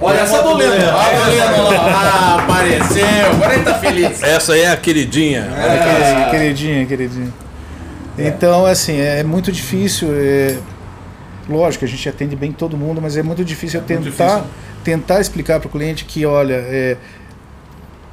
Olha essa do Leno. Olha o Leno lá. Ah, apareceu. Agora ele tá feliz. Essa aí é a queridinha. É, queridinha, queridinha. Então, assim, é muito difícil. é, lógico, a gente atende bem todo mundo, mas é muito difícil eu muito tentar, difícil. tentar explicar para o cliente que, olha, é,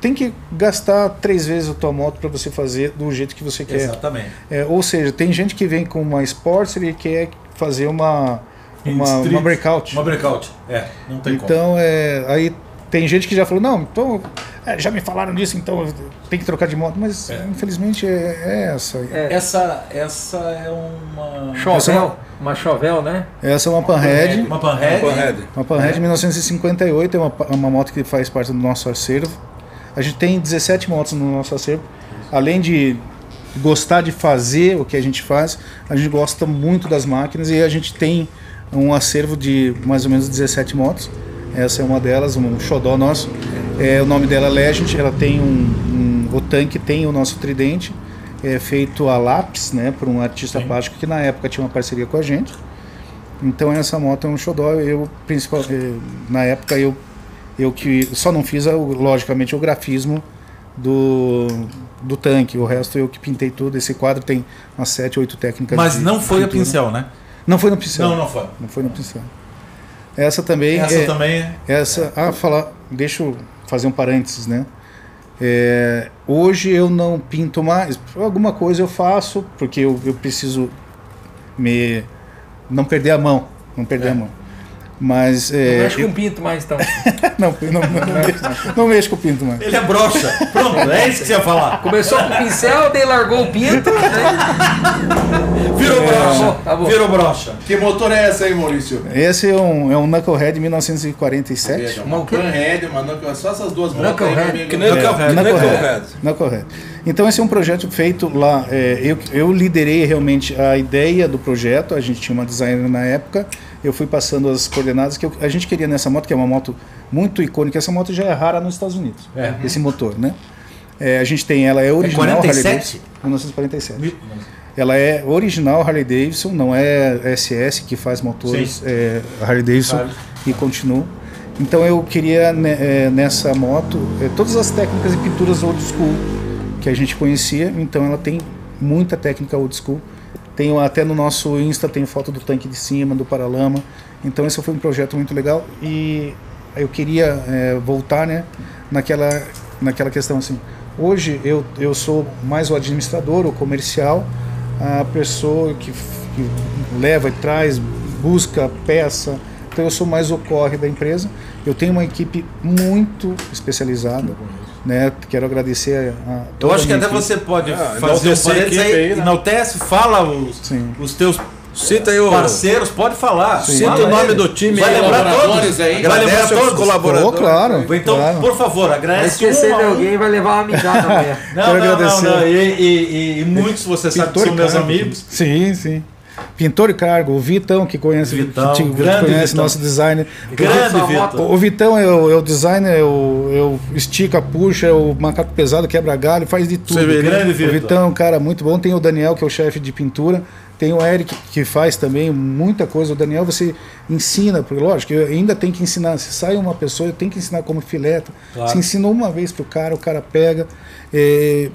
tem que gastar três vezes a tua moto para você fazer do jeito que você quer. Exatamente. É, ou seja, tem gente que vem com uma Sportster e quer fazer uma, uma, Street. uma breakout. Uma breakout. É, não tem como. Então, é, aí tem gente que já falou, não, então, é, já me falaram disso, então tenho que trocar de moto. Mas, É. infelizmente, é, é essa. É, Essa, essa é uma. chovel, uma chovel, né? Essa é uma Panhead. Uma panhead. Panhead. Uma Panhead 1958, é uma, pa- uma moto que faz parte do nosso acervo. A gente tem 17 motos no nosso acervo. Além de gostar de fazer o que a gente faz, a gente gosta muito das máquinas e a gente tem um acervo de mais ou menos 17 motos. Essa é uma delas, um xodó nosso. É, o nome dela é Legend, ela tem um, um- o tanque tem o nosso tridente, é feito a lápis, né, por um artista plástico que na época tinha uma parceria com a gente. Então essa moto é um xodó. Eu principal, eh, na época eu eu que só não fiz logicamente o grafismo do, do tanque. O resto eu que pintei tudo. Esse quadro tem umas 7, 8 técnicas. Mas de não foi a pintura. pincel, né? Não foi no pincel. Não, não foi. Não foi no pincel. Essa também Essa é, também é. essa, ah, falar, deixa eu fazer um parênteses, né? É, hoje eu não pinto mais. Alguma coisa eu faço porque eu, eu preciso me não perder a mão, não perder a mão. Mas Não é, mexe eu- com pinto mais então. não, não, não, não, mexo, não mexo com o pinto mais. Ele é broxa. Pronto, é isso que você ia falar. Começou com o pincel, daí largou o pinto, né? Virou brocha. Tá bom. Virou brocha. Que motor é essa aí, Maurício? Esse é um, é um Knucklehead 1947. Veja, uma Panhead, uma Knuckle- só essas duas motos aí, Knucklehead. Que Knucklehead. Knucklehead. Knucklehead. Knucklehead. Então esse é um projeto feito lá. é, eu, eu liderei realmente a ideia do projeto. A gente tinha uma designer na época. Eu fui passando as coordenadas que eu- a gente queria nessa moto, que é uma moto muito icônica. Essa moto já é rara nos Estados Unidos. É. Esse motor, né? É, a gente tem ela é original. 47? Harley Davidson, 1947. Ela é original Harley Davidson, não é SS que faz motores é, Harley Davidson Claro. e continua. Então eu queria né, é, nessa moto é, todas as técnicas e pinturas old school que a gente conhecia. Então ela tem muita técnica old school. Tem até no nosso Insta tem foto do tanque de cima, do paralama. Então esse foi um projeto muito legal e eu queria é, voltar, né, naquela naquela questão assim. Hoje eu eu sou mais o administrador, o comercial, a pessoa que, que leva e traz, busca peça. Então eu sou mais o corre da empresa. Eu tenho uma equipe muito especializada. Né? Quero agradecer a, Eu acho que até equipe. você pode Ah, fazer um parênteses aí. aí, né? Enaltece, fala os, Sim. os teus Cita aí o. parceiros, pode falar. Cita Fala o nome do time Vai lembrar todos. aí. Vai lembrar todos. colaboradores. Oh, claro. Então, claro. por favor, Vai agradece esquecer um de alguém vai levar uma mijada amanhã. Não, Quero não, não, agradecer. não. E, e- e- e muitos você sabe que Pintor são meus amigos. Sim, sim. Pintor e cargo, o Vitão, que conhece, Vitão, que, grande conhece Vitão. nosso designer. Grande moto- O Vitão é o, é o designer, é o, é o estica, puxa, é o macaco pesado, quebra galho, faz de tudo. Severino. Grande o Vitor. Vitão é um cara muito bom. Tem o Daniel, que é o chefe de pintura. Tem o Eric, que faz também muita coisa. O Daniel você ensina, porque lógico, eu ainda tem que ensinar. Se sai uma pessoa, eu tenho que ensinar como fileta. Claro. Se ensinou uma vez pro cara, o cara pega, é,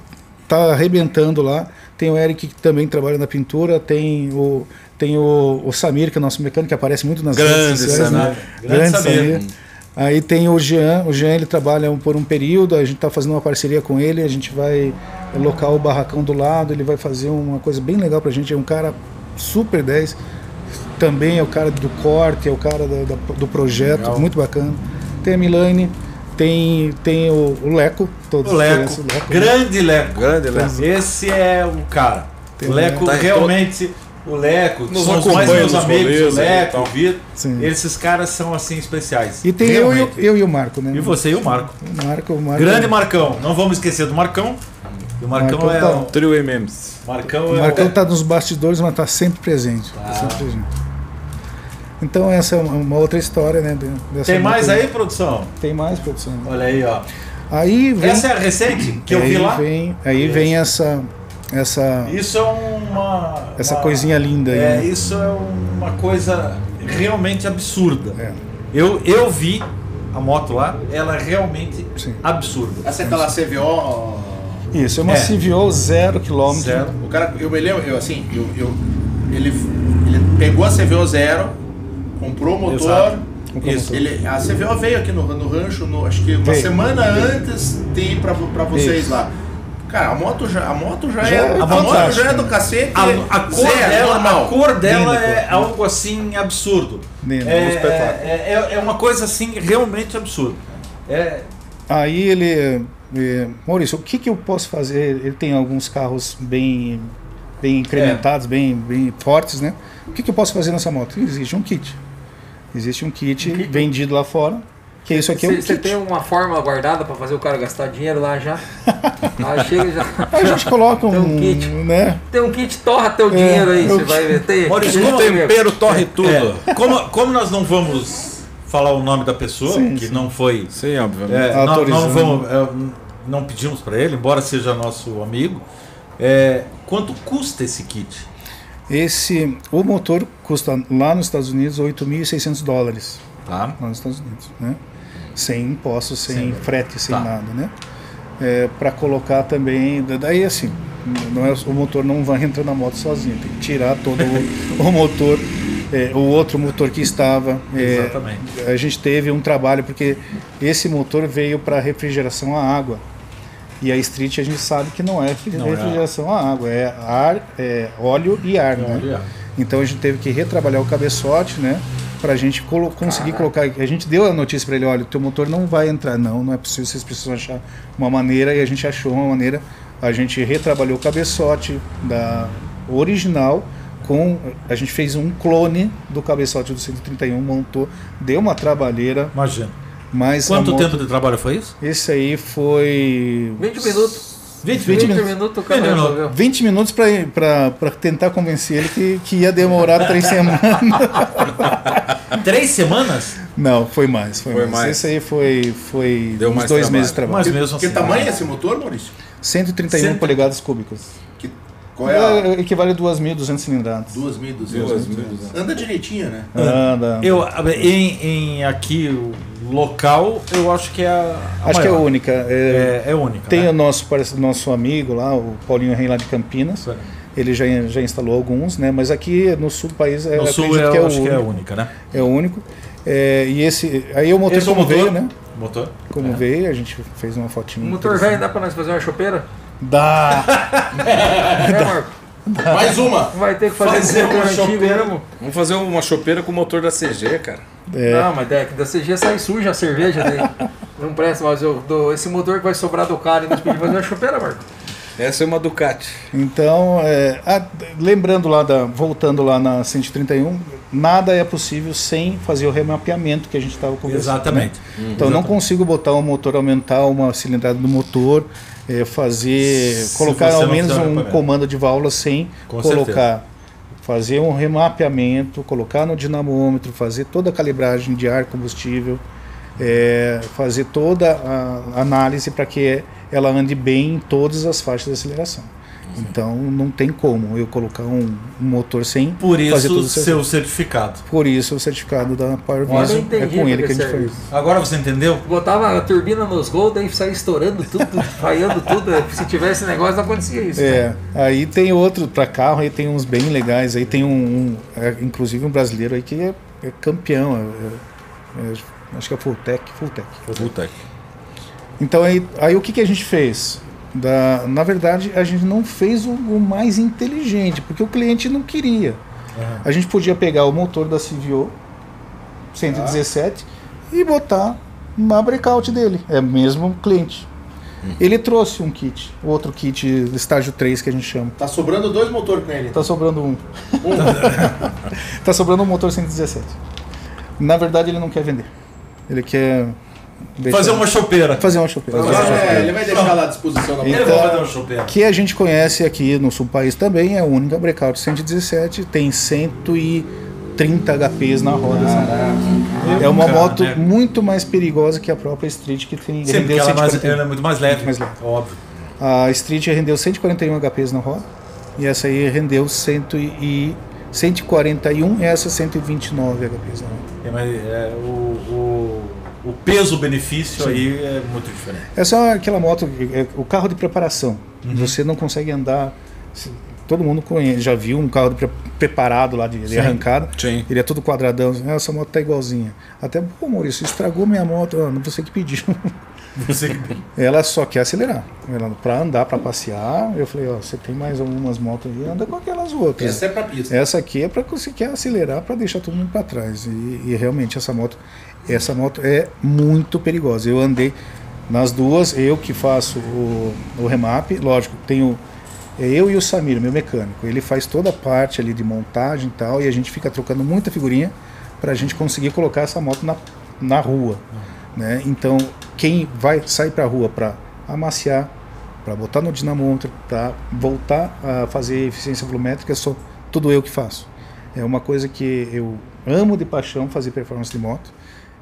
tá arrebentando lá. Tem o Eric que também trabalha na pintura, tem o tem o, o Samir, que é o nosso mecânico, que aparece muito nas Grande redes sociais, né? Samir. Grande Grande Samir. Samir. Aí tem o Jean, o Jean ele trabalha por um período, a gente está fazendo uma parceria com ele, a gente vai locar o barracão do lado, ele vai fazer uma coisa bem legal pra gente, é um cara super 10, também é o cara do corte, é o cara da- da- do projeto, Legal. muito bacana. Tem a Milane, Tem, tem o, o Leco, todos O Leco, Leco. grande Leco. Grande, Léo. Esse é o cara. Tem o Leco Tá realmente. O Leco, Nos são os mais meus nos amigos, o e Leco, o Vitor. Esses caras são assim especiais. E tem eu, e eu e o Marco, né? E você e o Marco. O Marco, o Marco Grande Marcão. Não vamos esquecer do Marcão. E o Marcão Marcão é tá- o. Trio MMs. Marcão O é Marcão o. tá nos bastidores, mas tá sempre presente. tá Ah. sempre presente. Então essa é uma, outra história, né? Tem mais aí, produção? Tem mais produção. Olha aí, ó. Aí vem, Essa é a recente que eu vi lá. Vem, aí vem essa essa Isso é uma. essa uma- coisinha linda aí. É, né? isso é uma coisa realmente absurda. É. Eu, eu vi a moto lá, ela é realmente Sim. absurda. Essa é aquela CVO. Isso, é uma É. CVO zero quilômetro. Zero. O cara, eu me lembro, eu assim, eu, eu- ele, ele pegou a CVO zero, comprou o motor. Exato. Isso. Ele, a CVO veio aqui no, no rancho, no- acho que uma Veio. semana antes tem pra vocês Isso. lá. Cara, a moto já, a moto já, Já é, é a moto já é do cacete. A, a cor zero, dela, normal. a cor dela Linda é algo assim absurdo. Linda, é, um espetáculo. é, é- é uma coisa assim realmente absurda. É, Aí ele. eh, Maurício, o que, que eu posso fazer? Ele tem alguns carros bem, bem incrementados, bem, bem fortes, né? O que, que eu posso fazer nessa moto? Existe um kit. Existe um kit, Um kit? vendido lá fora. Que isso aqui é um Você tem uma fórmula guardada pra fazer o cara gastar dinheiro lá já? Aí chega e já. A gente coloca Tem um. um kit. Né? Tem um kit, torra teu dinheiro aí, você vai ver. Tem, Maurício, tem como Tempero torre tudo. é, como, como nós não vamos falar o nome da pessoa, Sim, que sim. não foi. Sim, obviamente. É, nós, nós não, Autorizando. vamos, é, não pedimos para ele, embora seja nosso amigo. É, quanto custa esse kit? Esse, o motor custa lá nos Estados Unidos 8.600 dólares. Tá? Lá nos Estados Unidos, né? Sem impostos, sem Sem- frete, sem tá. nada, né? É, para colocar também, daí assim, não é, o motor não vai entrar na moto sozinho, tem que tirar todo o, o motor, é, o outro motor que estava. é, Exatamente. a gente teve um trabalho porque esse motor veio para refrigeração a água. E a Street a gente sabe que não é Não é. refrigeração a água, é ar, é óleo e ar, né? Olha. Então a gente teve que retrabalhar o cabeçote, né? Pra gente colo conseguir colocar. A gente deu a notícia para ele: olha, o teu motor não vai entrar. Não, não é possível, vocês precisam achar uma maneira. E a gente achou uma maneira. A gente retrabalhou o cabeçote da original. Com, a gente fez um clone do cabeçote do 131, montou, deu uma trabalheira, Imagina. Mas. Quanto moto- tempo de trabalho foi isso? Esse aí foi. 20 minutos. 20, 20 20 minutos. minutos o cara 20 minutos. resolveu. 20 minutos para tentar convencer ele que, que ia demorar três semanas. Três semanas? Não, foi mais. Foi, Foi mais. mais. Esse aí foi, foi Deu uns mais dois trabalho. meses de trabalho. Mas mesmo Que assim. tamanho é esse motor, Maurício? 131 Cento- polegadas cúbicas. Qual é a. É, equivale a 2.200 cilindradas. 2.200. Anda direitinho, né? Anda. Eu, em, em aqui, o local, eu acho que é a. a Acho que é maior. única. É, É, é única. tem né? o nosso, parece- nosso amigo lá, o Paulinho Rei lá de Campinas. Ele já, já instalou alguns, né? Mas aqui no sul do país é, No sul eu que é o acho que é a único. única, né? É o único. É, e esse. Aí o é o como motor? veio, né? Motor? Como É. veio, a gente fez uma O fotinha. motor velho, dá pra nós fazer uma chopeira? Dá! É, Marco? Mais uma! Vai ter que fazer, Fazer motor uma antigo chopeira. mesmo. Vamos fazer uma chopeira com o motor da CG, cara. É. Não, mas é que da CG sai suja a cerveja daí. Não presta, mas eu, do, esse motor que vai sobrar do cara e nós pedimos fazer uma chopeira, Marco. Essa é uma Ducati. Então, é, ah, lembrando lá da, voltando lá na 131, nada é possível sem fazer o remapeamento que a gente estava conversando. Exatamente. né? Então, eu não consigo botar um motor, aumentar uma cilindrada do motor, é, fazer, Se colocar ao menos um comando de válvula sem Com colocar, fazer um remapeamento, colocar no dinamômetro, fazer toda a calibragem de ar, combustível, é, fazer toda a análise para que ela ande bem em todas as faixas de aceleração. Então não tem como eu colocar um, um motor sem Por fazer isso, certo. seu certificado. Por isso o certificado da Power Agora eu Vision é entendi com ele que a gente serve faz. isso. Agora você entendeu? Botava a turbina nos gols, daí saía estourando tudo, falhando tudo. Se tivesse negócio, não acontecia isso. É, aí tem outro para carro, aí tem uns bem legais, aí tem um, um, é, inclusive um brasileiro aí que é, é campeão, é- é- é- acho que é Fulltech, Fulltech. Puta. Então aí, aí o que, que a gente fez? Da, na verdade, a gente não fez o, o mais inteligente, porque o cliente não queria. A gente podia pegar o motor da CVO 117 e botar uma breakout dele, é o mesmo cliente. Ele trouxe um kit, outro kit estágio 3 que a gente chama. Tá sobrando dois motores com ele. Tá sobrando um. tá sobrando um motor 117. Na verdade, ele não quer vender. Ele quer. Deixar- Fazer uma chopeira. Fazer uma chopeira. Mas, é, ele vai deixar lá à disposição da Ele Então- vai fazer uma chopeira. Que a gente conhece aqui no sul do país também, é a única breakout 117, tem 130 HPs na roda. É uma Cara, moto né? muito mais perigosa que a própria Street, que tem, Sim, rendeu ela é, mais, 141. ela é muito mais leve. mais leve. Óbvio. A Street rendeu 141 HPs na roda, e essa aí rendeu 100 e 141 e essa 129 HPs na roda. É, mas, é, o, o, peso-benefício aí é muito diferente. Essa é aquela moto, é o carro de preparação. Você não consegue andar. Todo mundo conhece, já viu um carro pre- preparado lá de, de Sim. arrancada. Sim. Ele é todo quadradão. assim, "Ah, Essa moto tá igualzinha. Até, pô, Maurício, estragou minha moto. Ah, não você que pediu. Você que Ela só quer acelerar. Ela, pra andar, pra passear. Eu falei, ó, você tem mais algumas motos aí, anda com aquelas outras. Essa é pra pista. Essa aqui é para você quer acelerar para deixar todo mundo para trás. E, e realmente essa moto, essa moto é muito perigosa. Eu andei nas duas, eu que faço o, o remap, lógico, tenho é eu e o Samir, meu mecânico. Ele faz toda a parte ali de montagem e tal, e a gente fica trocando muita figurinha para a gente conseguir colocar essa moto na, na rua. Né? Então, quem vai sair para a rua para amaciar, para botar no dinamômetro, para voltar a fazer eficiência volumétrica, sou tudo eu que faço. É uma coisa que eu amo de paixão fazer performance de moto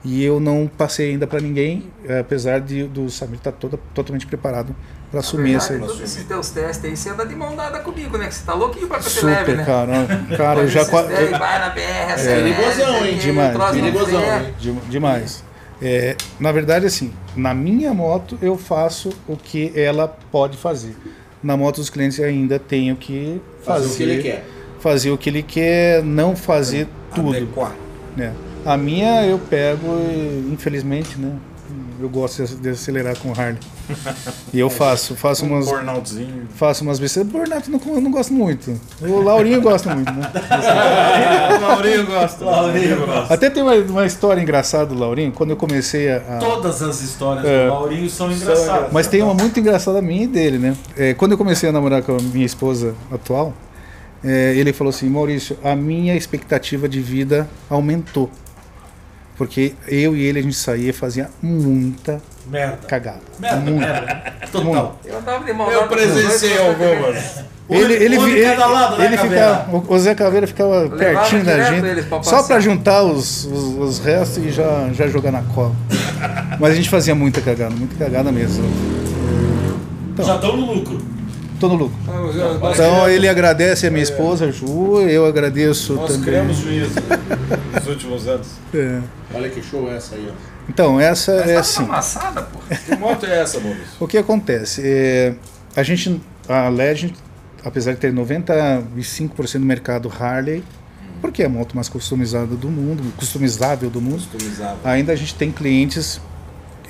e eu não passei ainda para ninguém, eh, apesar de do Samir estar toda, totalmente preparado para assumir essa Verdade, todos esses teus testes aí, você anda de mão dada comigo, né? Que você tá louquinho pra ser leve, super, né? cara. Cara, eu já qua- eu- vai na BR, Perigosão, hein? Demais, Perigosão, hein? De- demais. É, na verdade, assim, na minha moto eu faço o que ela pode fazer. Na moto dos clientes eu ainda tenho que fazer, Fazer o que ele quer. fazer o que ele quer, não fazer tudo. Adequar. né? A minha eu pego e, infelizmente, né? Eu gosto de- acelerar com o Harley. E eu faço, faço umas, Burnoutzinho. faço umas besteiras. Burnout eu não, eu não gosto muito. O Laurinho gosta muito, né? O Laurinho gosta. Laurinho gosta. Até tem uma, uma história engraçada do Laurinho, quando eu comecei a. a- Todas as histórias É. do Laurinho são engraçadas. Mas tem uma muito engraçada minha e dele, né? É, quando eu comecei a namorar com a minha esposa atual, é, ele falou assim: Maurício, a minha expectativa de vida aumentou. Porque eu e ele a gente saía e fazia muita Merda. cagada. Merda, Muito. merda. Total. Eu andava de Eu dois, presenciei algumas. Ele, ele, ele, né, ele ficava, o- Zé Caveira ficava levava pertinho da gente, eles só pra juntar os, os, os restos e já, já jogar na cola. Mas a gente fazia muita cagada, muita cagada mesmo. Já estão no lucro. Tô no lucro. Ah, mas eu- mas- Então ele agradece a minha esposa, Ju, eu agradeço Nós também. criamos juízo nos últimos anos. É. Olha que show é essa aí, ó. Então, essa Mas é tá assim. amassada, pô. Que moto é essa, Maurício? O que acontece? É, a gente, a Legend, apesar de ter 95% do mercado Harley, porque é a moto mais customizada do mundo, customizável do mundo, Customizável. ainda a gente tem clientes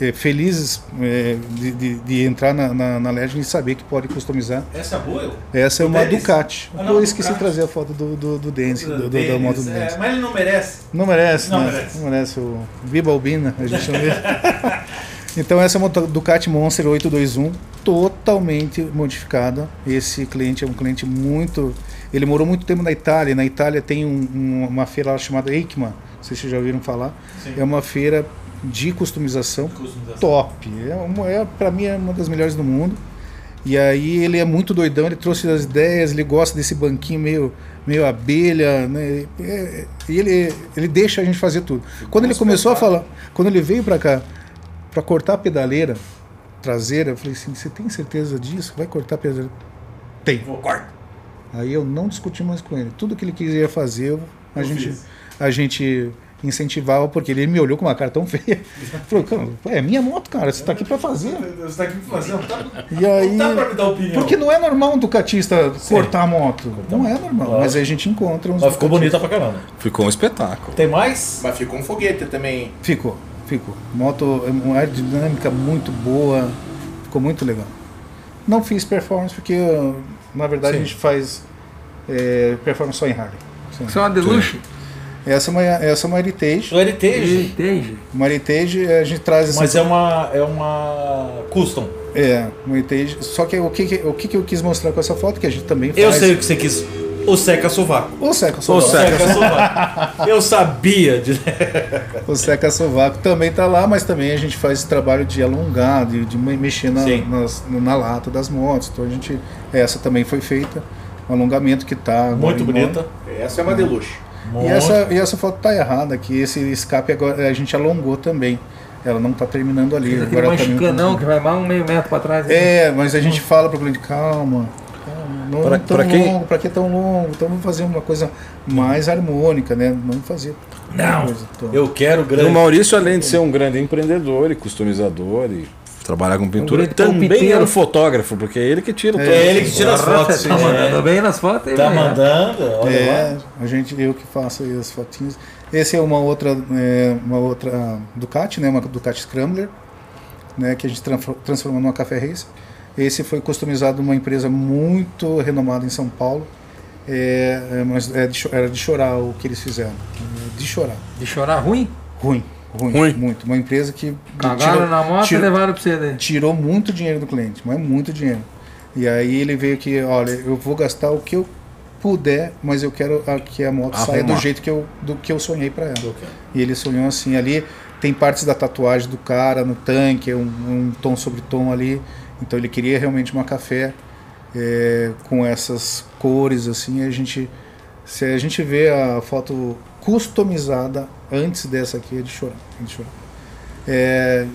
é, felizes é, de, de- de entrar na, na, na Legend e saber que pode customizar. Essa é boa, eu? Essa é uma Dennis? Ducati. Ah, não, eu esqueci de Ducati. trazer a foto do, do, do Dennis, do, do- da moto do é, Dennis. mas ele não merece. Não merece, Não né? merece. Não merece o Biba Albina, a gente chama ele. Então essa moto Ducati Monster 821, totalmente modificada. Esse cliente é um cliente muito... Ele morou muito tempo na Itália. Na Itália tem um- um- uma feira chamada EICMA, não sei se vocês já ouviram falar. Sim. É uma feira de customização Customização. top. É, uma, é para mim é uma das melhores do mundo. E aí ele é muito doidão, ele trouxe as ideias, ele gosta desse banquinho meio, meio abelha, né? É, E ele, ele deixa a gente fazer tudo. Quando ele começou a falar, quando ele veio para cá para cortar a pedaleira traseira, eu falei assim: "Você tem certeza disso? Vai cortar a pedaleira?" Tem. Vou, corta. Aí eu não discuti mais com ele. Tudo que ele queria fazer, eu- a Eu gente fiz. a gente incentivava porque ele me olhou com uma cara tão feia. Falou: "Cara, é minha moto, cara, você tá aqui para fazer". Você tá aqui fazendo. Não tá, E aí não dá pra me dar opinião. porque não é normal um ducatista Sim. cortar a moto. Não é normal. Claro. Mas aí a gente encontra uns. Mas ficou bonita pra caramba. Ficou um espetáculo. Tem mais? Mas ficou um foguete também. Ficou, ficou. Moto, é uma aerodinâmica muito boa. Ficou muito legal. Não fiz performance porque, na verdade, Sim. a gente faz é, performance só em Harley. Sim. Isso é uma deluxe? Essa é uma, essa é uma Heritage. O Heritage. Entende? Uma Heritage a gente traz assim, Mas é uma, é uma custom. É, um Heritage. Só que o que, o que, eu quis mostrar com essa foto, que a gente também faz. Eu sei o que você quis. O seca sovaco. O seca O sovaco. seca. Seca sovaco. Eu sabia de. O seca sovaco também tá lá, mas também a gente faz esse trabalho de alongar, de, de me- mexer na, nas- na lata das motos. Então a gente. Essa também foi feita. Um alongamento que tá. agora Muito bonita. Essa é uma deluxe. E essa, e essa foto tá errada, que esse escape agora a gente alongou também. Ela não tá terminando ali. Aquele agora ela tá mexicanão que vai mais um meio metro pra trás. né? É, mas a gente fala para o cliente, calma, calma, não Pra- é tão pra quem- longo, para que tão longo? Então vamos fazer uma coisa mais harmônica, né? Não fazer Não, coisa Eu quero E o grande. Maurício, além de ser um grande empreendedor e customizador e trabalhar com pintura, também palpiteiro. era um fotógrafo, porque é ele que tira o É ele que tira as fotos. Você tá é. mandando bem nas fotos Tá mandando, olha É, lá. a gente, eu que faço aí as fotinhas. Esse é uma outra, é, uma outra Ducati, né? Uma Ducati Scrambler, né? Que a gente transfor- transformou numa Café Race. Esse foi customizado numa empresa muito renomada em São Paulo. É, é, mas é de era de chorar o que eles fizeram. É, De chorar. De chorar ruim? Ruim, ruim, Ruim. muito. Uma empresa que Cagaram tirou- na moto tirou- e levaram pra você daí. tirou muito dinheiro do cliente, mas muito dinheiro. E aí ele veio que, olha, eu vou gastar o que eu puder, mas eu quero a- que a moto saia do Arrumar. jeito que eu, do que eu sonhei para ela. E ele sonhou assim, ali tem partes da tatuagem do cara no tanque, um, um tom sobre tom ali. Então ele queria realmente uma café é, com essas cores assim. A gente, se a gente vê a foto customizada antes dessa aqui é de chorar, é de chorar. É,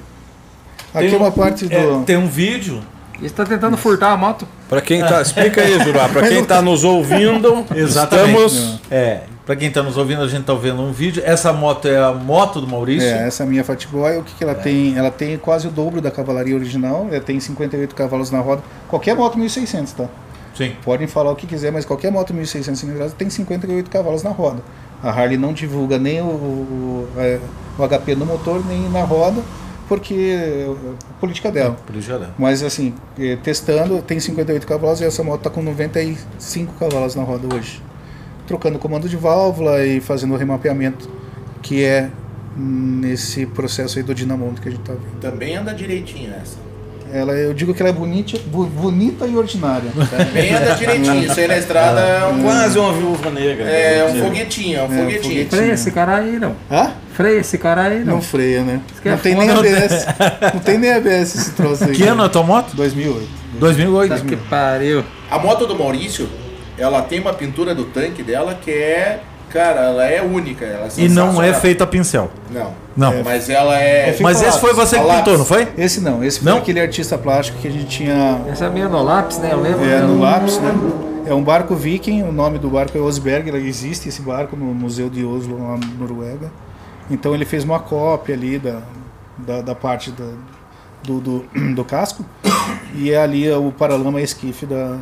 aqui Tem é uma um- parte do é, tem um vídeo. Ele tá tentando furtar a moto. Pra quem tá, explica aí, Jurá, pra quem tá nos ouvindo, Exatamente. estamos É, pra quem tá nos ouvindo, a gente tá vendo um vídeo. Essa moto é a moto do Maurício. É, essa minha Fat Boy, o que, que ela tem? Ela tem quase o dobro da cavalaria original, ela tem 58 cavalos na roda. Qualquer moto 1600, tá? Sim. Podem falar o que quiser, mas qualquer moto 1600 cilindradas tem 58 cavalos na roda. A Harley não divulga nem o, o, é, o HP no motor, nem na roda, porque é a política dela. Isso já dá. Mas assim, eh, testando, tem 58 cavalos e essa moto está com 95 cavalos na roda hoje. Trocando comando de válvula e fazendo o remapeamento, que é nesse processo aí do dinamondo que a gente está vendo. Também anda direitinho essa. Ela, eu digo que ela é bonita, bu- bonita e ordinária. Também anda direitinho. Isso aí na estrada é um, quase uma viúva negra. é um foguetinho, é um É, foguetinho. Freia esse cara aí, não. Hã? Freia esse cara aí, Não não. freia, né? que é Não tem nem. ABS. Não tem nem ABS esse troço aí. Que ano é a tua moto? 2008. 2008. Tá que pariu. A moto do Maurício, ela tem uma pintura do tanque dela que é, cara, ela é única. Ela é E não é feita a pincel. Não. Não. Mas ela é. Mas esse foi você que pintou, não foi? Esse não, esse foi Não? aquele artista plástico que a gente tinha Essa é minha no lápis, né? Eu lembro. É, né? no lápis, né? É um barco viking, o nome do barco é Osberg, ele existe esse barco no Museu de Oslo, lá na Noruega. Então ele fez uma cópia ali da, da, da parte da, do, do, do casco e é ali o paralama esquife da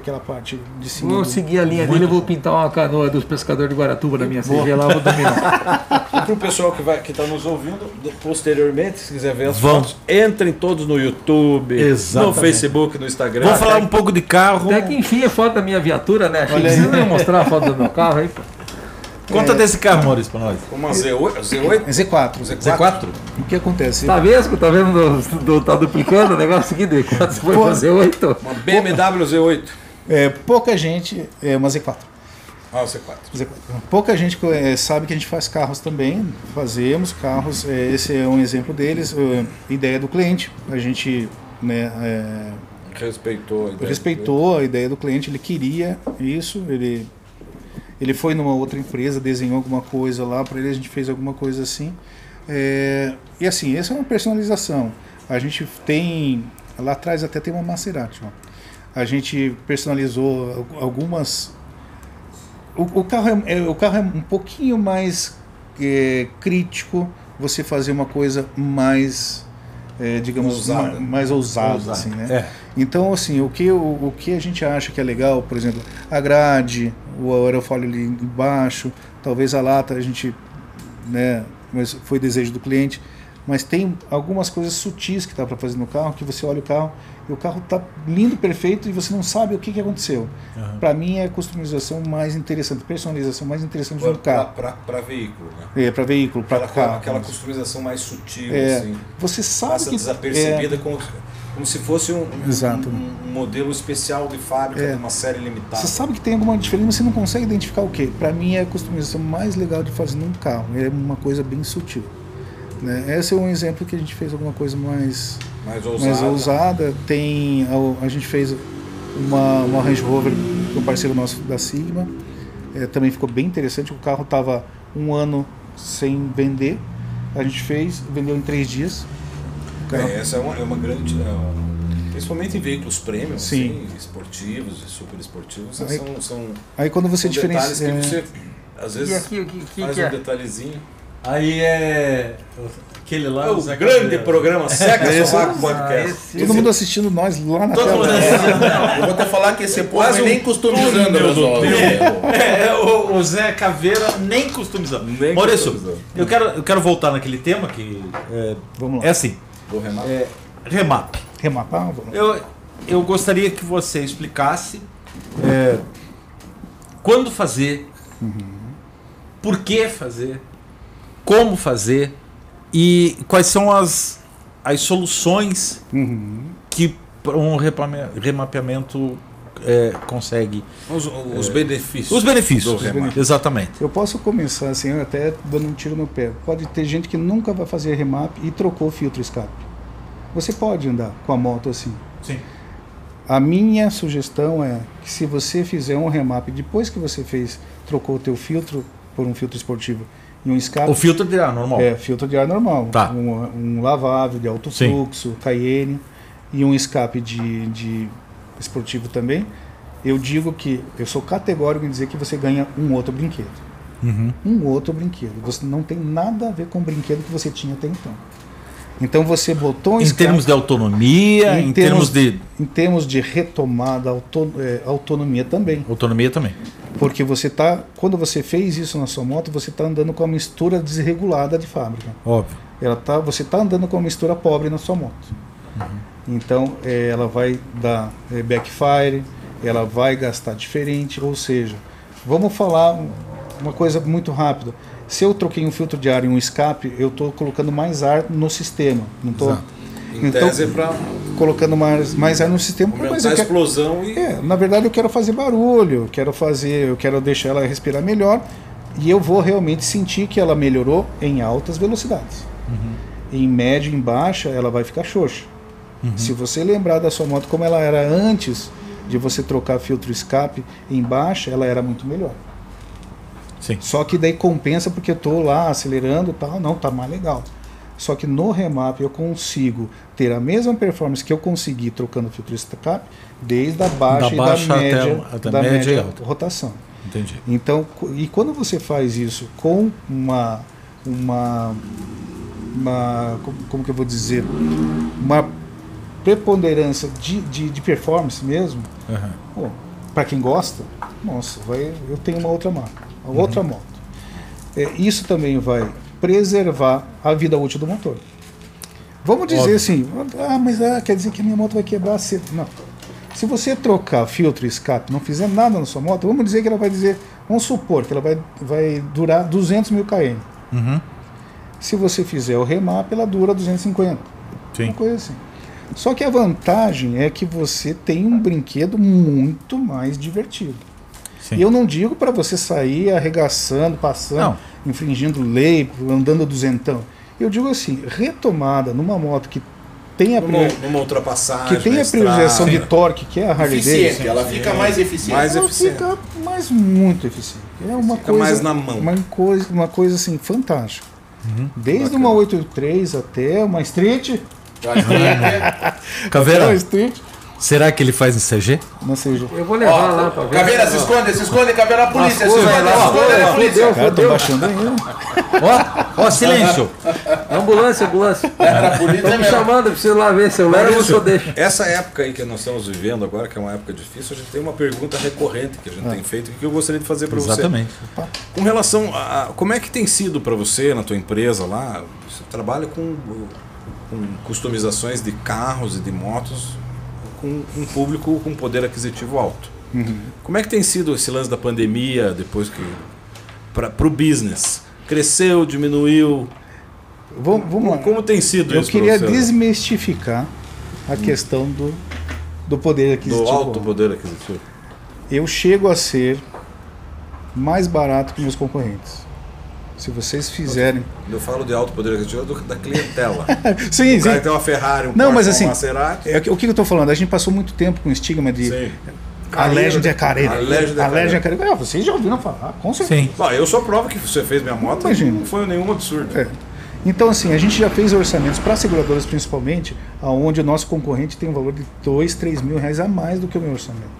que é aquela parte de cima. Vou seguir a linha dele, eu vou pintar uma canoa dos pescadores de Guaratuba na minha CG lá, vou dominar. E pro pessoal que, vai, que tá nos ouvindo, posteriormente, se quiser ver as Vão. fotos, entrem todos no YouTube, Exatamente. no Facebook, no Instagram. Vamos falar um pouco de carro. Até que enfim é foto da minha viatura, né? Achei Olha que aí. vocês não mostrar a foto do meu carro aí, pô. Conta desse carro, Maurício, pra nós. Uma Z8, Z8? Z4. Z4? O que acontece? Tá vesgo? Tá vendo? Do, do- tá duplicando o negócio aqui de quanto você foi Pô. fazer oito? Uma BMW Z8. É, pouca gente. É uma Z4. Ah, o Z4. Z4. Pouca gente eh, sabe que a gente faz carros também, fazemos carros, eh, esse é um exemplo deles, eh, ideia do cliente, a gente né, eh, Respeitou. a ideia respeitou a ideia do cliente, ele queria isso, ele, ele foi numa outra empresa, desenhou alguma coisa lá para ele, a gente fez alguma coisa assim. Eh, e assim, essa é uma personalização. A gente tem, lá atrás até tem uma Maserati, ó. A gente personalizou al- algumas o, o carro é, é- o carro é um pouquinho mais é, crítico você fazer uma coisa mais é, digamos Ousada. ma- mais ousada, Ousada. assim né É. então assim o que o, o que a gente acha que é legal por exemplo a grade o aerofólio ali embaixo talvez a lata a gente né mas foi desejo do cliente Mas tem algumas coisas sutis que dá para fazer no carro, que você olha o carro e o carro tá lindo, perfeito e você não sabe o que, que aconteceu. Para mim é a customização mais interessante, personalização mais interessante do carro. Para veículo, né? É, para veículo, para Aquela, carro. aquela customização mais sutil, É, assim. você sabe Passa que desapercebida como, como se fosse um, um- Exato. um- um modelo especial de fábrica É. de uma série limitada. Você sabe que tem alguma diferença, mas você não consegue identificar o que. Para mim é a customização mais legal de fazer num carro. É uma coisa bem sutil. Né? Esse é um exemplo que a gente fez alguma coisa mais, mais ousada. mais ousada. Tem a, a gente fez uma, uma Range Rover com um parceiro nosso da Sigma. É, também ficou bem interessante. O carro estava um ano sem vender. A gente fez, vendeu em três dias. É, essa é uma, é uma grande. é principalmente em veículos premium, Sim. assim, esportivos e super esportivos, Aí- são, são, Aí quando você diferencia. que você às E vezes aqui, o que, que, faz que um é? detalhezinho. Aí é. Aquele lá. É o Zé grande Caveira. programa Seca Esse- Sovaco Ah, Podcast. esse- Todo mundo assistindo nós lá na Todo tela. mundo Eu vou até falar que esse povo Quase é um nem customizando túnel do. É, é, o, o Zé Caveira nem customizando. Nem Maurício, customizando. eu quero, eu quero voltar naquele tema que é, Vamos lá. é assim, Vou remar. é, remap. Remapar? Vamos lá. Eu, eu gostaria que você explicasse é, quando fazer, por que fazer, como fazer e quais são as, as soluções Uhum. que um remapeamento é, consegue. Os, os benefícios. Os benefícios. do remap. Exatamente. Eu posso começar assim, até dando um tiro no pé. Pode ter gente que nunca vai fazer remap e trocou o filtro escape. Você pode andar com a moto assim. Sim. A minha sugestão é que se você fizer um remap depois que você fez, trocou o teu filtro por um filtro esportivo um escape, O filtro de ar normal. é filtro de ar normal, Tá. um, um lavável de alto Sim. fluxo, Cayenne e um escape de, de esportivo também. Eu digo que eu sou categórico em dizer que você ganha um outro brinquedo Uhum. um outro brinquedo. Você não tem nada a ver com o brinquedo que você tinha até então. Então você botou Em escape- termos de autonomia, em, termos, de em termos de retomada, auto- é, autonomia também. autonomia também. Porque você tá, quando você fez isso na sua moto, você está andando com a mistura desregulada de fábrica. Óbvio. Ela tá, você está andando com a mistura pobre na sua moto. Então é, ela vai dar é, backfire, ela vai gastar diferente, ou seja, vamos falar um- uma coisa muito rápida. Se eu troquei um filtro de ar e um escape, eu estou colocando mais ar no sistema. Não Exato. Em Então, tese é para colocando mais, mais ar no sistema. Mas eu quero, explosão e é, na verdade eu quero fazer barulho, eu quero fazer, eu quero deixar ela respirar melhor e eu vou realmente sentir que ela melhorou em altas velocidades. Em média e em baixa ela vai ficar xoxa. Se você lembrar da sua moto como ela era antes de você trocar filtro escape em baixa, ela era muito melhor. Sim. Só que daí compensa porque eu tô lá acelerando e tal, não, tá mais legal. Só que no remap eu consigo ter a mesma performance que eu consegui trocando filtro escape desde a baixa, Da e baixa da até média, a- até da média e média alta. rotação. Entendi. Então, e quando você faz isso com uma uma uma como, como que eu vou dizer, uma preponderância de, de, de performance mesmo, Aham. para quem gosta, nossa, vai, eu tenho uma outra marca, Uhum. outra moto. É, isso também vai preservar a vida útil do motor. Vamos dizer Óbvio. assim, ah, mas ah, quer dizer que a minha moto vai quebrar cedo. Não. Se você trocar filtro e escape, não fizer nada na sua moto, vamos dizer que ela vai dizer, vamos supor que ela vai, vai durar 200 mil km. Uhum. Se você fizer o remap, ela dura 250. Sim. Uma coisa assim. Só que a vantagem é que você tem um brinquedo muito mais divertido. Sim. E eu não digo para você sair arregaçando, passando, Não. infringindo lei, andando duzentão. Eu digo assim, retomada numa moto que tem a, numa, priori- numa ultrapassagem. que tem a priorização de torque, que é a Harley Eficiente, Davidson, ela fica mais eficiente. Mais ela eficiente. fica mais muito eficiente. É uma Fica coisa, mais na mão. Uma coisa, uma coisa assim fantástica. Uhum. Desde Bacana. uma 883 até uma Street, é- até Caveira, uma Street, Será que ele faz em CG? Não seja. Eu vou levar lá pra ver. Caveira, se esconde, se esconde, caveira, a polícia, se esconde, se esconde, a lascou, polícia. fudeu, Cara, tô fudeu. baixando ainda. Ó, ó, silêncio. Ambulância, ambulância. Era a polícia Estão me chamando, eu preciso lá ver se eu levo ou se eu deixo. Essa época aí que nós estamos vivendo agora, que é uma época difícil, a gente tem uma pergunta recorrente que a gente tem feito e que eu gostaria de fazer para você. Exatamente. Com relação a a- como é que tem sido para você na tua empresa lá? Você trabalha com, com customizações de carros e de motos com um público com poder aquisitivo alto. Como é que tem sido esse lance da pandemia depois que para o business cresceu, diminuiu? Vamos, vamos lá. Como tem sido Eu isso? queria desmistificar a questão do, do poder do aquisitivo. alto poder aquisitivo. Eu chego a ser mais barato que meus concorrentes. Se vocês fizerem. Eu falo de alto poder aquisitivo da clientela. Sim, o sim. tem uma Ferrari, um Não, Porsche, mas um assim, Maserati. É, o que o que eu tô falando? A gente passou muito tempo com o estigma de Sim. a Legend é careira. A Legend é A careira. careira. É, vocês já ouviram falar, com certeza. Sim. Eu sou prova que você fez minha moto, Imagina. não foi nenhum absurdo. É. Então, assim, a gente já fez orçamentos para seguradoras, principalmente, onde o nosso concorrente tem um valor de 2, 3 mil reais a mais do que o meu orçamento.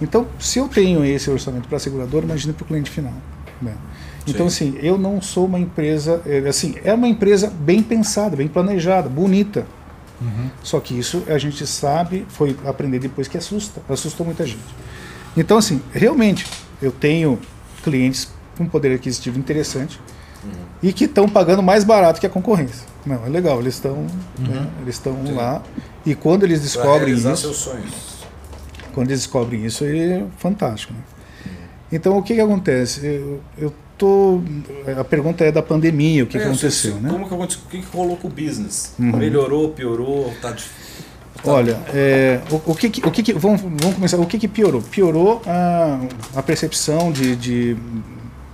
Então, se eu tenho esse orçamento para a seguradora, imagine para o cliente final. né? Então, assim, eu não sou uma empresa. é, Assim, é uma empresa bem pensada, bem planejada, bonita. Só que isso a gente sabe, foi aprender depois que assusta, assustou muita gente. Então, assim, realmente, eu tenho clientes com poder aquisitivo interessante e que estão pagando mais barato que a concorrência. Não, é legal, eles estão né, eles estão lá e quando eles descobrem isso, seus sonhos. quando eles descobrem isso, é fantástico. Né? Então, o que, que acontece? Eu, eu a pergunta é da pandemia, o que, que É, aconteceu, você- né? Como que aconteceu? O que, que rolou com o business? Melhorou, piorou? Tá dif- Olha, é, o, o que, que- o que, que- vamos, vamos começar. O que, que piorou? Piorou a, a percepção de, de,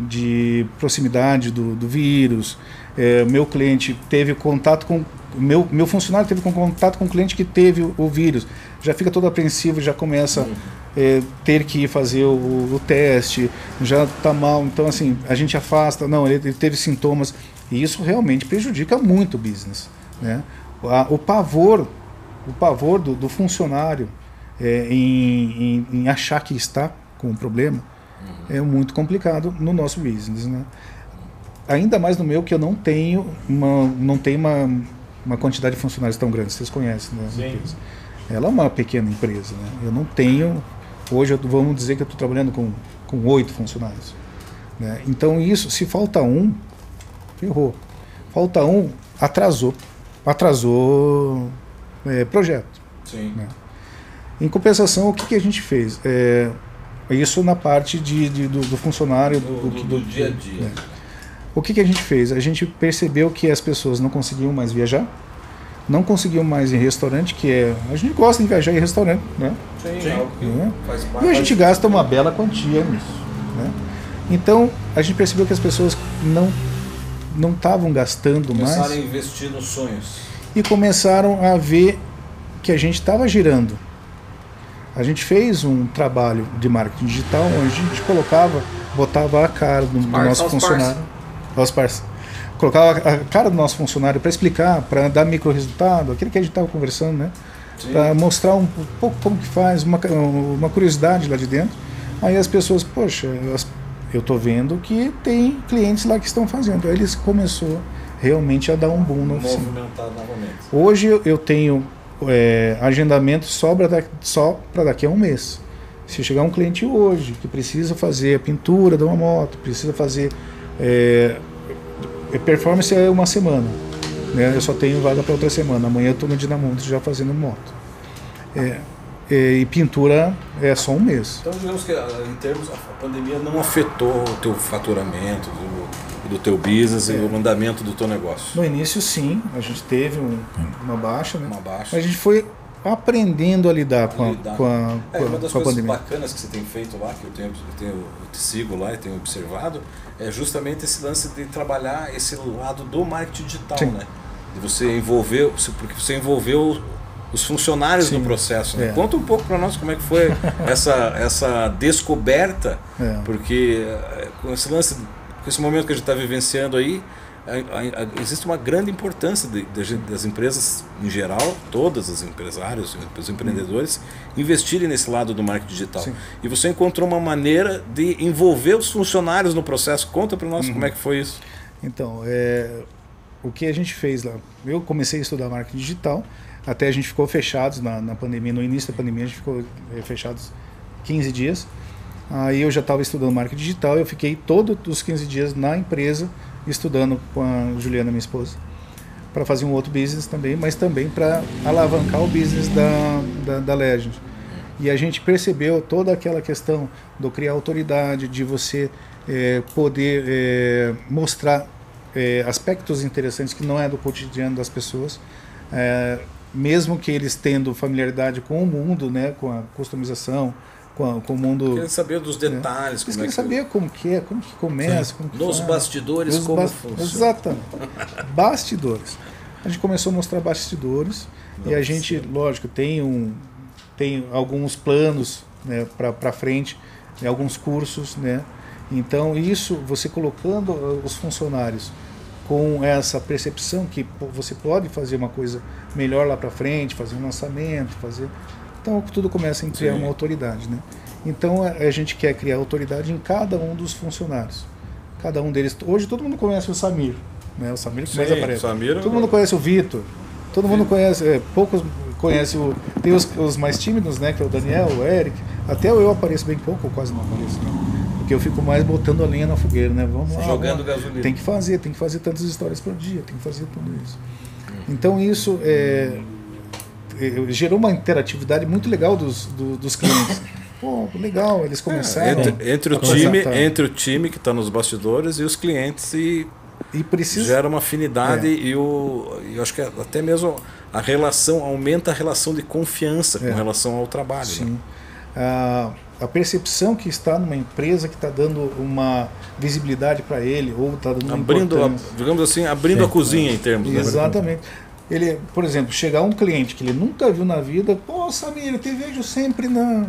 de proximidade do, do vírus. É, meu cliente teve contato com meu meu funcionário teve contato com um cliente que teve o, o vírus. Já fica todo apreensivo, já começa é, ter que ir fazer o, o teste, já está mal. Então assim a gente afasta. Não, ele, ele teve sintomas e isso realmente prejudica muito o business, né? A- o pavor o pavor do, do funcionário é, em, em- em achar que está com um problema é muito complicado no nosso business, né? Ainda mais no meu que eu não tenho uma não tenho uma, uma quantidade de funcionários tão grande, vocês conhecem, né? a empresa. Ela é uma pequena empresa, né? Eu não tenho hoje eu- vamos dizer que eu estou trabalhando com com oito funcionários, né? Então isso, se falta um, ferrou. Falta um, atrasou, atrasou é, projeto. Sim. Em compensação, o que, que a gente fez? É, isso na parte de, de- do, do funcionário. Do, do- do dia a dia. é. O que, que a gente fez? A gente percebeu que as pessoas não conseguiam mais viajar, não conseguiam mais em restaurante, que é. A gente gosta de viajar em restaurante, né? Sim, é que Né? faz E parte. a gente gasta uma bela quantia nisso. Né? Então, a gente percebeu que as pessoas não não estavam gastando Começaram a mais investir nos sonhos. e começaram a ver que a gente estava girando. A gente fez um trabalho de marketing digital onde a gente colocava, botava a cara do, do nosso os funcionário, aos parceiros. Colocava a cara do nosso funcionário para explicar, para dar micro resultado, aquilo que a gente estava conversando, né? Para mostrar um pouco como que faz, uma, uma curiosidade lá de dentro. Aí as pessoas, poxa, eu estou vendo que tem clientes lá que estão fazendo. Aí eles começou realmente a dar um boom na oficina. Movimentado novamente. Hoje eu- tenho é, agendamento só para da, só pra daqui a um mês. Se chegar um cliente hoje que precisa fazer a pintura de uma moto, precisa fazer é, performance é uma semana, né? Eu só tenho vaga para outra semana. Amanhã eu estou no Dinamontes já fazendo moto. É, é, e pintura é só um mês. Então, digamos que ah, em termos, a pandemia não afetou o teu faturamento, do, do teu business e o andamento do teu negócio. No início, sim, a gente teve um- uma baixa, né? Uma baixa. Mas a gente foi aprendendo a lidar com a, Lidar. com a, É, com a- uma das coisas pandemia. bacanas que você tem feito lá, que eu, tenho, eu, tenho, eu te sigo lá e tenho observado, é justamente esse lance de trabalhar esse lado do marketing digital, Sim. né? De você envolver, porque você envolveu os funcionários Sim. no processo. Né? É. Conta um pouco para nós como é que foi essa, essa descoberta, É. porque eh, com esse lance, com esse momento que a gente está vivenciando aí, existe uma grande importância de- de das empresas em geral, todas as empresários, os empreendedores, investirem nesse lado do marketing digital. Sim. E você encontrou uma maneira de envolver os funcionários no processo. Conta para nós como é que foi isso. Então, é, o que a gente fez lá? Eu comecei a estudar marketing digital, até a gente ficou fechados na, na pandemia, no início da pandemia a gente ficou é, fechados 15 dias. Aí eu já estava estudando marketing digital, eu fiquei todos os 15 dias na empresa estudando com a Juliana, minha esposa, para fazer um outro business também, mas também para alavancar o business da, da, da Legend. E a gente percebeu toda aquela questão do criar autoridade, de você eh, poder eh, mostrar eh, aspectos interessantes que não é do cotidiano das pessoas, mesmo que eles tendo familiaridade com o mundo, né, com a customização, com, com o mundo. Queria saber dos detalhes. Eles como é querem que saber como que é, como que começa, como que Nos faz. bastidores, Nos como bas- funciona. Exatamente. bastidores. A gente começou a mostrar bastidores e a gente, lógico, tem um tem alguns planos né, para frente, né, alguns cursos, né? Então isso você colocando uh, os funcionários com essa percepção que você pode fazer uma coisa melhor lá para frente, fazer um lançamento, fazer então tudo começa a criar Sim. uma autoridade, né? Então a, a gente quer criar autoridade em cada um dos funcionários. Cada um deles. Hoje todo mundo conhece o Samir, né? O Samir que mais Sim, aparece. Samir- todo mundo conhece o Vitor. Todo mundo conhece, é, poucos conhecem o. Tem os, os mais tímidos, né? Que é o Daniel, o Eric. Até eu apareço bem pouco, ou quase não apareço, né? Porque eu fico mais botando a lenha na fogueira, né? Vamos lá. Jogando vamos gasolina. Tem que fazer, tem que fazer tantas histórias por dia, tem que fazer tudo isso. Então isso é, é, gerou uma interatividade muito legal dos, do- dos clientes. Pô, legal, eles começaram. Entre, entre o a time, conversar. entre o time que está nos bastidores e os clientes e E precisa. gera uma afinidade É. e o eu acho que até mesmo a relação aumenta a relação de confiança É. com relação ao trabalho. né? Sim. A, a percepção que está numa empresa que está dando uma visibilidade para ele ou está dando uma Abrindo, a, digamos assim, abrindo a cozinha em termos. né? Ele, por exemplo, chegar um cliente que ele nunca viu na vida, pô, Samir, eu te vejo sempre na.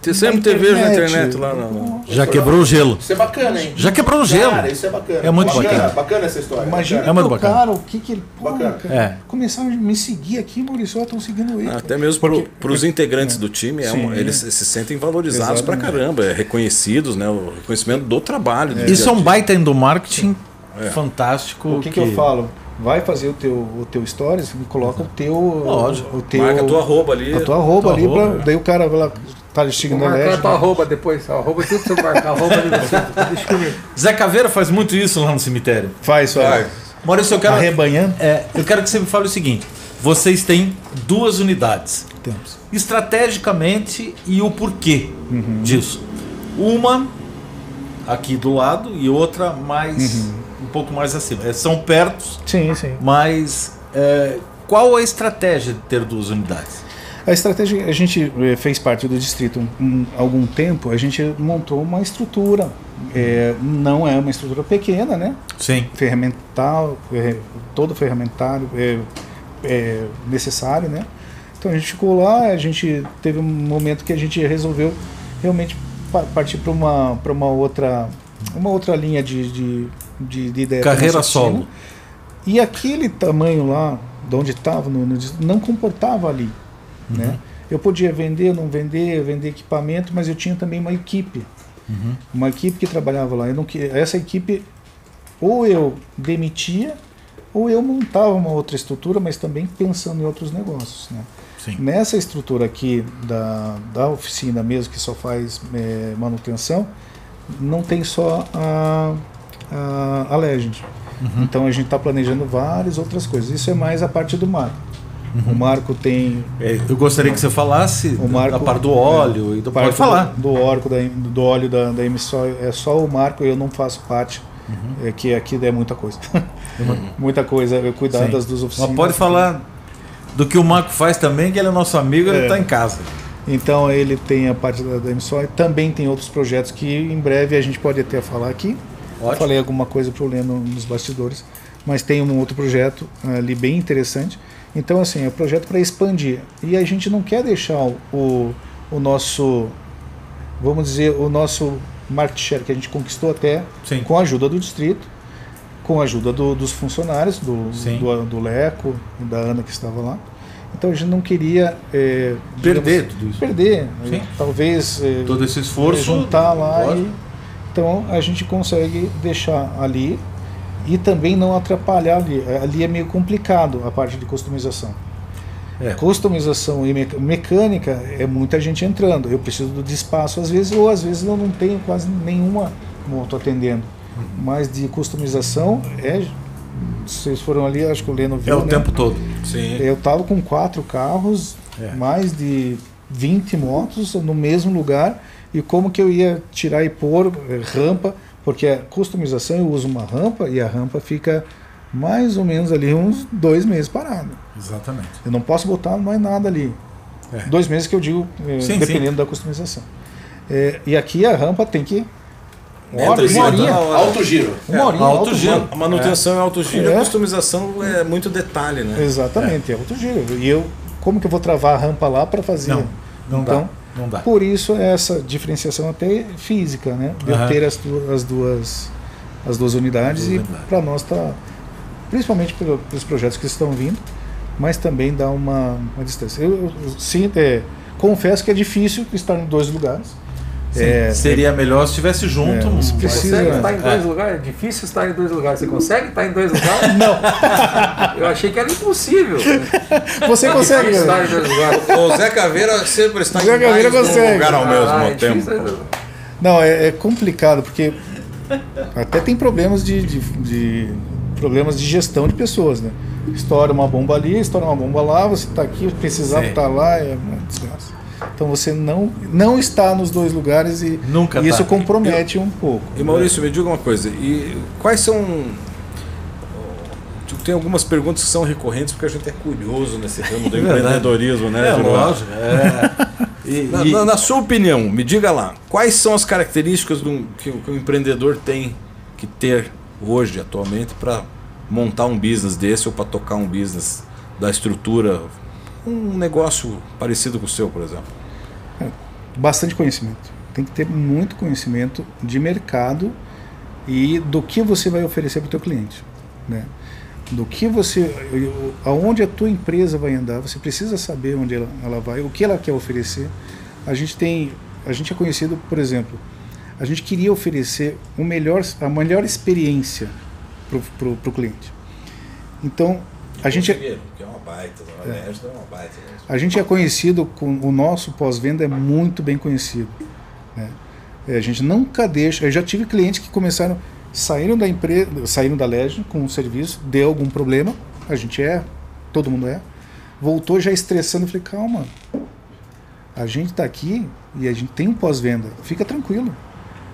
Você sempre te vejo na internet." lá. Pô, Já quebrou o gelo. Isso é bacana, hein? Já quebrou o gelo. Cara, isso é bacana. É muito bacana. Bacana essa história. Imagina É muito que o bacana. cara, o que que ele. Pô, Bacana. cara, É. Começaram a me seguir aqui, Maurício, estão seguindo ele. Até mesmo Porque- para os integrantes do time, é um- eles se sentem valorizados pra Exatamente. caramba, é, reconhecidos, né? O reconhecimento do trabalho. do Isso é um baita do marketing É. fantástico. O que, que eu falo? Vai fazer o teu, o teu stories e coloca o teu. Lógico. O teu Marca a tua arroba ali. a tua arroba Tua ali, arroba, pra, é. daí o cara vai lá, tá seguindo Vou a marcar a tua arroba depois. A arroba tudo você marcar. A arroba você. Deixa comigo. Zé Caveira faz muito isso lá no cemitério. Faz, faz. Maurício, eu quero, Arrebanhando. é, eu quero que você me fale o seguinte: vocês têm duas unidades. Temos. Estrategicamente e o porquê disso. Uma aqui do lado e outra mais um pouco mais acima. É, São perto, Sim, sim. mas é, qual a estratégia de ter duas unidades? A estratégia, a gente eh, fez parte do distrito um- algum tempo, a gente montou uma estrutura. eh, não é uma estrutura pequena, né? Sim. Ferramental, eh, todo ferramentário é, é necessário, né? Então a gente ficou lá, a gente teve um momento que a gente resolveu realmente pa- partir para uma, uma outra uma outra linha de, de, de, pra Carreira solo. E aquele tamanho lá, de onde estava, não comportava ali. Né? Eu podia vender, não vender, vender equipamento, mas eu tinha também uma equipe. Uma equipe que trabalhava lá. Eu não, essa equipe, ou eu demitia, ou eu montava uma outra estrutura, mas também pensando em outros negócios. Né? Sim. Nessa estrutura aqui da, da oficina mesmo, que só faz eh, manutenção, não tem só a, a, a Legend. Então a gente está planejando várias outras coisas. Isso é mais a parte do Marco. O Marco tem. É, Eu gostaria que você falasse O Marco- da parte do óleo e do parte pode falar. Do, do, orco da, do óleo da, da emissão. É só o Marco, eu não faço parte. Uhum. É que aqui é muita coisa. muita coisa. Eu cuidar das duas oficinas. Mas pode falar do que o Marco faz também, que ele é nosso amigo, ele É. está em casa. Então ele tem a parte da, da emissão. Também tem outros projetos que em breve a gente pode até falar aqui. Ótimo. Falei alguma coisa para o Leno nos bastidores, mas tem um outro projeto ali bem interessante. Então, assim, é um projeto para expandir. E a gente não quer deixar o, o nosso, vamos dizer, o nosso market share que a gente conquistou até Sim. com a ajuda do distrito, com a ajuda do- dos funcionários, do, Sim. do, do Leco, da Ana que estava lá. Então a gente não queria é, Perder digamos, tudo isso. Perder. Sim. é, Talvez é, Todo esse esforço. juntar lá lógico. e então a gente consegue deixar ali e também não atrapalhar ali. Ali é meio complicado a parte de customização. É. Customização e mecânica é muita gente entrando. Eu preciso de espaço às vezes, ou às vezes eu não tenho quase nenhuma moto atendendo. Uhum. Mas de customização é. Vocês foram ali, acho que o Leno viu. É o né? tempo todo. Sim. Eu tava com quatro carros, É. mais de 20 motos no mesmo lugar. E como que eu ia tirar e pôr eh, rampa, porque a customização eu uso uma rampa e a rampa fica mais ou menos ali uns dois meses parado. Exatamente. Eu não posso botar mais nada ali. É. Dois meses que eu digo, eh, Sim, dependendo da customização. Eh, e aqui a rampa tem que. Hora, e uma horinha. Alto giro. Uma horinha. alto alto giro. giro. A manutenção é, alto giro, É. a customização é muito detalhe, né? Exatamente, é alto giro. E eu, como que eu vou travar a rampa lá para fazer? Não, não então, dá. Não dá. Por isso essa diferenciação até física, né? De eu Aham. ter as, as duas as duas unidades duas e para nós tá principalmente pelo- pelos projetos que estão vindo, mas também dá uma, uma distância. Eu, eu, sim, é, confesso que é difícil estar em dois lugares. Sim, É, Seria melhor se estivesse junto. É, você precisa- Consegue estar em dois É. lugares? É difícil estar em dois lugares. Você consegue estar em dois lugares? Não. Eu achei que era impossível. Você consegue, Difícil né? estar em dois lugares. O Zé Caveira sempre está Zé em mais Caveira de um consegue. lugar ao mesmo Ah, é tempo. difícil. Não, é, é complicado, porque até tem problemas de, de- de- problemas de gestão de pessoas, né? Estoura uma bomba ali, estoura uma bomba lá, você está aqui, precisava estar lá, é uma desgraça. Então você não, não está nos dois lugares e, Nunca e isso tá. compromete um pouco. E Maurício, me diga uma coisa, e quais são. Tem algumas perguntas que são recorrentes porque a gente é curioso nesse ramo do verdade. empreendedorismo, né? É, lógico. É. E- Na, e- na- na sua opinião, me diga lá, quais são as características do- que, que o empreendedor tem que ter hoje, atualmente, para montar um business desse ou para tocar um business da estrutura, um negócio parecido com o seu, por exemplo? Bastante conhecimento. Tem que ter muito conhecimento de mercado e do que você vai oferecer para o teu cliente, né? Do que você, aonde a tua empresa vai andar, você precisa saber onde ela, ela vai, o que ela quer oferecer. A gente tem, a gente é conhecido, por exemplo, a gente queria oferecer o melhor, a melhor experiência para o cliente. Então, a gente, Que é uma baita, uma é uma baita. a gente é conhecido com o nosso pós-venda é muito bem conhecido. né? É, A gente nunca deixa. Eu já tive clientes que começaram saíram da empresa, saíram da Legend com um serviço, deu algum problema, a gente é, todo mundo é, voltou já estressando, eu falei calma, a gente está aqui e a gente tem um pós-venda, fica tranquilo.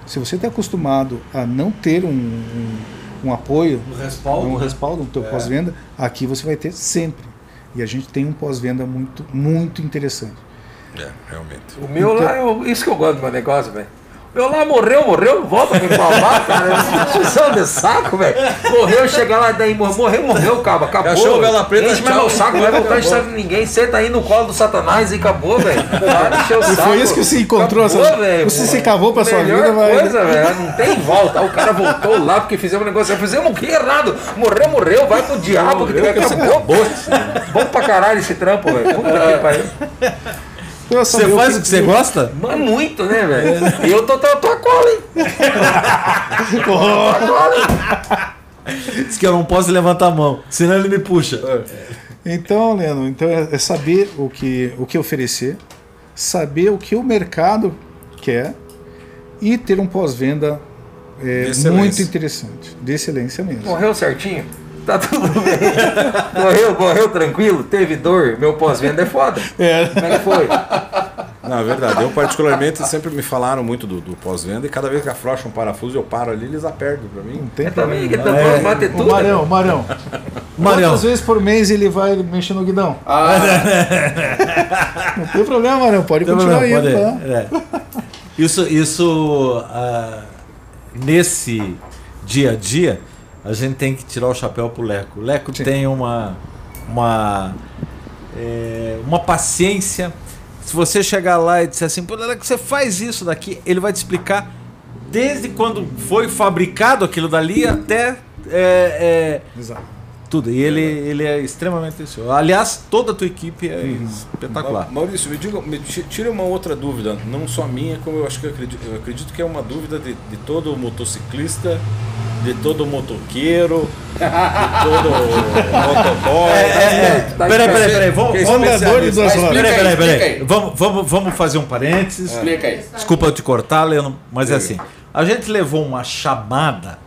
Se você está acostumado a não ter um, um, um apoio, O respaldo. um né? respaldo no teu pós-venda, aqui você vai ter sempre. E a gente tem um pós-venda muito, muito interessante. É, realmente. O meu lá, eu, isso que eu gosto do meu negócio, velho. O meu lá morreu, morreu, volta pra babar, cara. Discussão de saco, velho. Morreu, chega lá, daí morreu, morreu, cabo. Acabou. Achou o Vela Preta, Enche mais tchau. meu saco, não vai voltar a encher ninguém. Senta aí no colo do Satanás e acabou, velho. De E foi isso que você encontrou, Acabou, essa- velho. você se cavou pra sua vida, vai- coisa, velho. Não tem volta. O cara voltou lá porque fizemos um negócio. Fizemos o que errado? Morreu, morreu. Vai pro diabo que Morreu, acabou. acabou. Bom pra caralho esse trampo, velho. Puta que pariu. Você faz o que você gosta? Mas muito, né, velho? E eu tô, tô, tô a cola, hein? Diz que eu não posso levantar a mão, senão ele me puxa. Então, Leandro, então é, é saber o que, o que oferecer, saber o que o mercado quer e ter um pós-venda é, muito interessante, de excelência mesmo. Morreu certinho? Tá tudo bem. Morreu, morreu tranquilo? Teve dor? Meu pós-venda é foda. É. Como é que foi? Não, é verdade. Eu, particularmente, sempre me falaram muito do, do pós-venda e cada vez que afrouxa um parafuso eu paro ali, eles apertam pra mim. Não tem Eu também, que problema. tá falando bater O tudo. Marão, Marão. Marião. Quantas vezes por mês ele vai mexer no guidão? Não tem problema, Marão. Pode Então, continuar não, indo, pode- tá? é. Isso, isso ah, nesse dia a dia, a gente tem que tirar o chapéu pro Leco. O Leco Sim. tem uma, uma, é, uma paciência. Se você chegar lá e disser assim, pô, Leco, você faz isso daqui, ele vai te explicar desde quando foi fabricado aquilo dali até é, é Exato. tudo. E ele, ele é extremamente atencioso. Aliás, toda a tua equipe é espetacular. Ma- Maurício, me diga, me ti- tire uma outra dúvida, não só minha, como eu acho que eu acredito, eu acredito que é uma dúvida de, de todo motociclista, de todo motoqueiro, de todo motoboy. É, é, Tá peraí, peraí, peraí. Vamos, que é vamos, Andador de duas rodas. peraí, peraí, peraí. Vamos, vamos, vamos fazer um parênteses. Explica aí. Desculpa eu te cortar, Leandro, mas é assim. A gente levou uma chamada,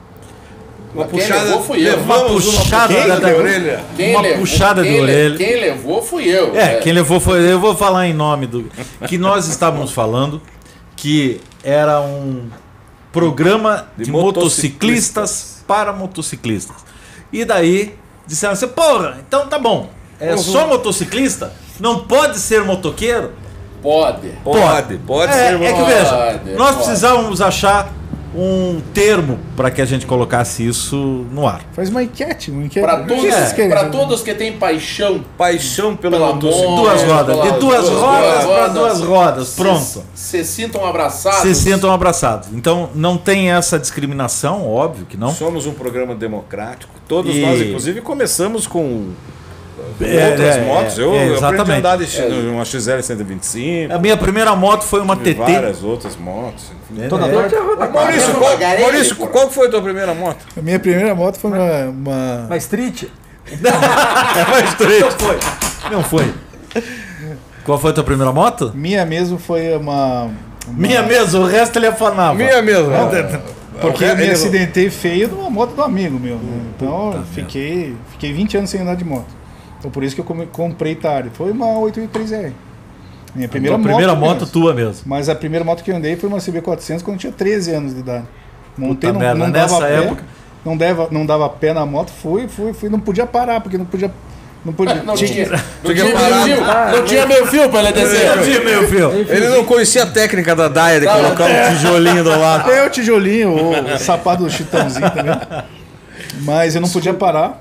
Uma Quem puxada, levou fui eu. uma puxada puxada da- de orelha. Quem uma levou- puxada de orelha. Quem levou fui eu. É, quem levou foi. Eu vou falar em nome do. Que nós estávamos falando que era um programa de, De motociclistas para motociclistas. E daí disseram assim: porra, então tá bom. É só motociclista? Não pode ser motoqueiro? Pode. Pode, pode é, ser. é que Pode, veja, nós pode. precisávamos achar um termo para que a gente colocasse isso no ar. Faz uma enquete, uma enquete. Para todos, querem? pra todos que têm paixão Paixão pela pela motocicleta. moto, Duas rodas, de pelas duas rodas para duas rodas, se- pronto. Se sintam abraçados. se sintam abraçados. Então não tem essa discriminação, óbvio que não. Somos um programa democrático. Todos E- nós, inclusive, começamos com com É, outras é, motos. é, Eu, é, eu aprendi a exatamente. andar de X- uma XL 125, A minha primeira moto foi uma TT. várias outras motos. É, Toda é. noite. Maurício, Uma qual, Maurício, qual foi a tua primeira moto? A minha primeira moto foi uma. uma- Na street? Não foi. Não foi. Qual foi a tua primeira moto? Minha mesmo foi uma. uma- Minha mesmo, o resto ele afanava. mesmo. Porque eu me acidentei feio numa moto do amigo meu. né? Então eu fiquei, fiquei 20 anos sem andar de moto. Então por isso que eu comprei tarde. Foi uma 883R. Minha primeira, Tua primeira moto mesmo. tua mesmo. Mas a primeira moto que eu andei foi uma CB400 quando eu tinha 13 anos de idade. Montei, Puta não, merda, não nessa dava pé, época- não dava, não dava pé na moto, fui, fui, fui, não podia parar, porque não podia. Não podia. Não tinha, não Tinha meio fio. Não tinha meio fio pra ele descer. Tinha meu filho. Ele não conhecia a técnica da Daia de colocar um tijolinho do lado. Até o tijolinho, o sapato do chitãozinho também. Mas eu não podia parar.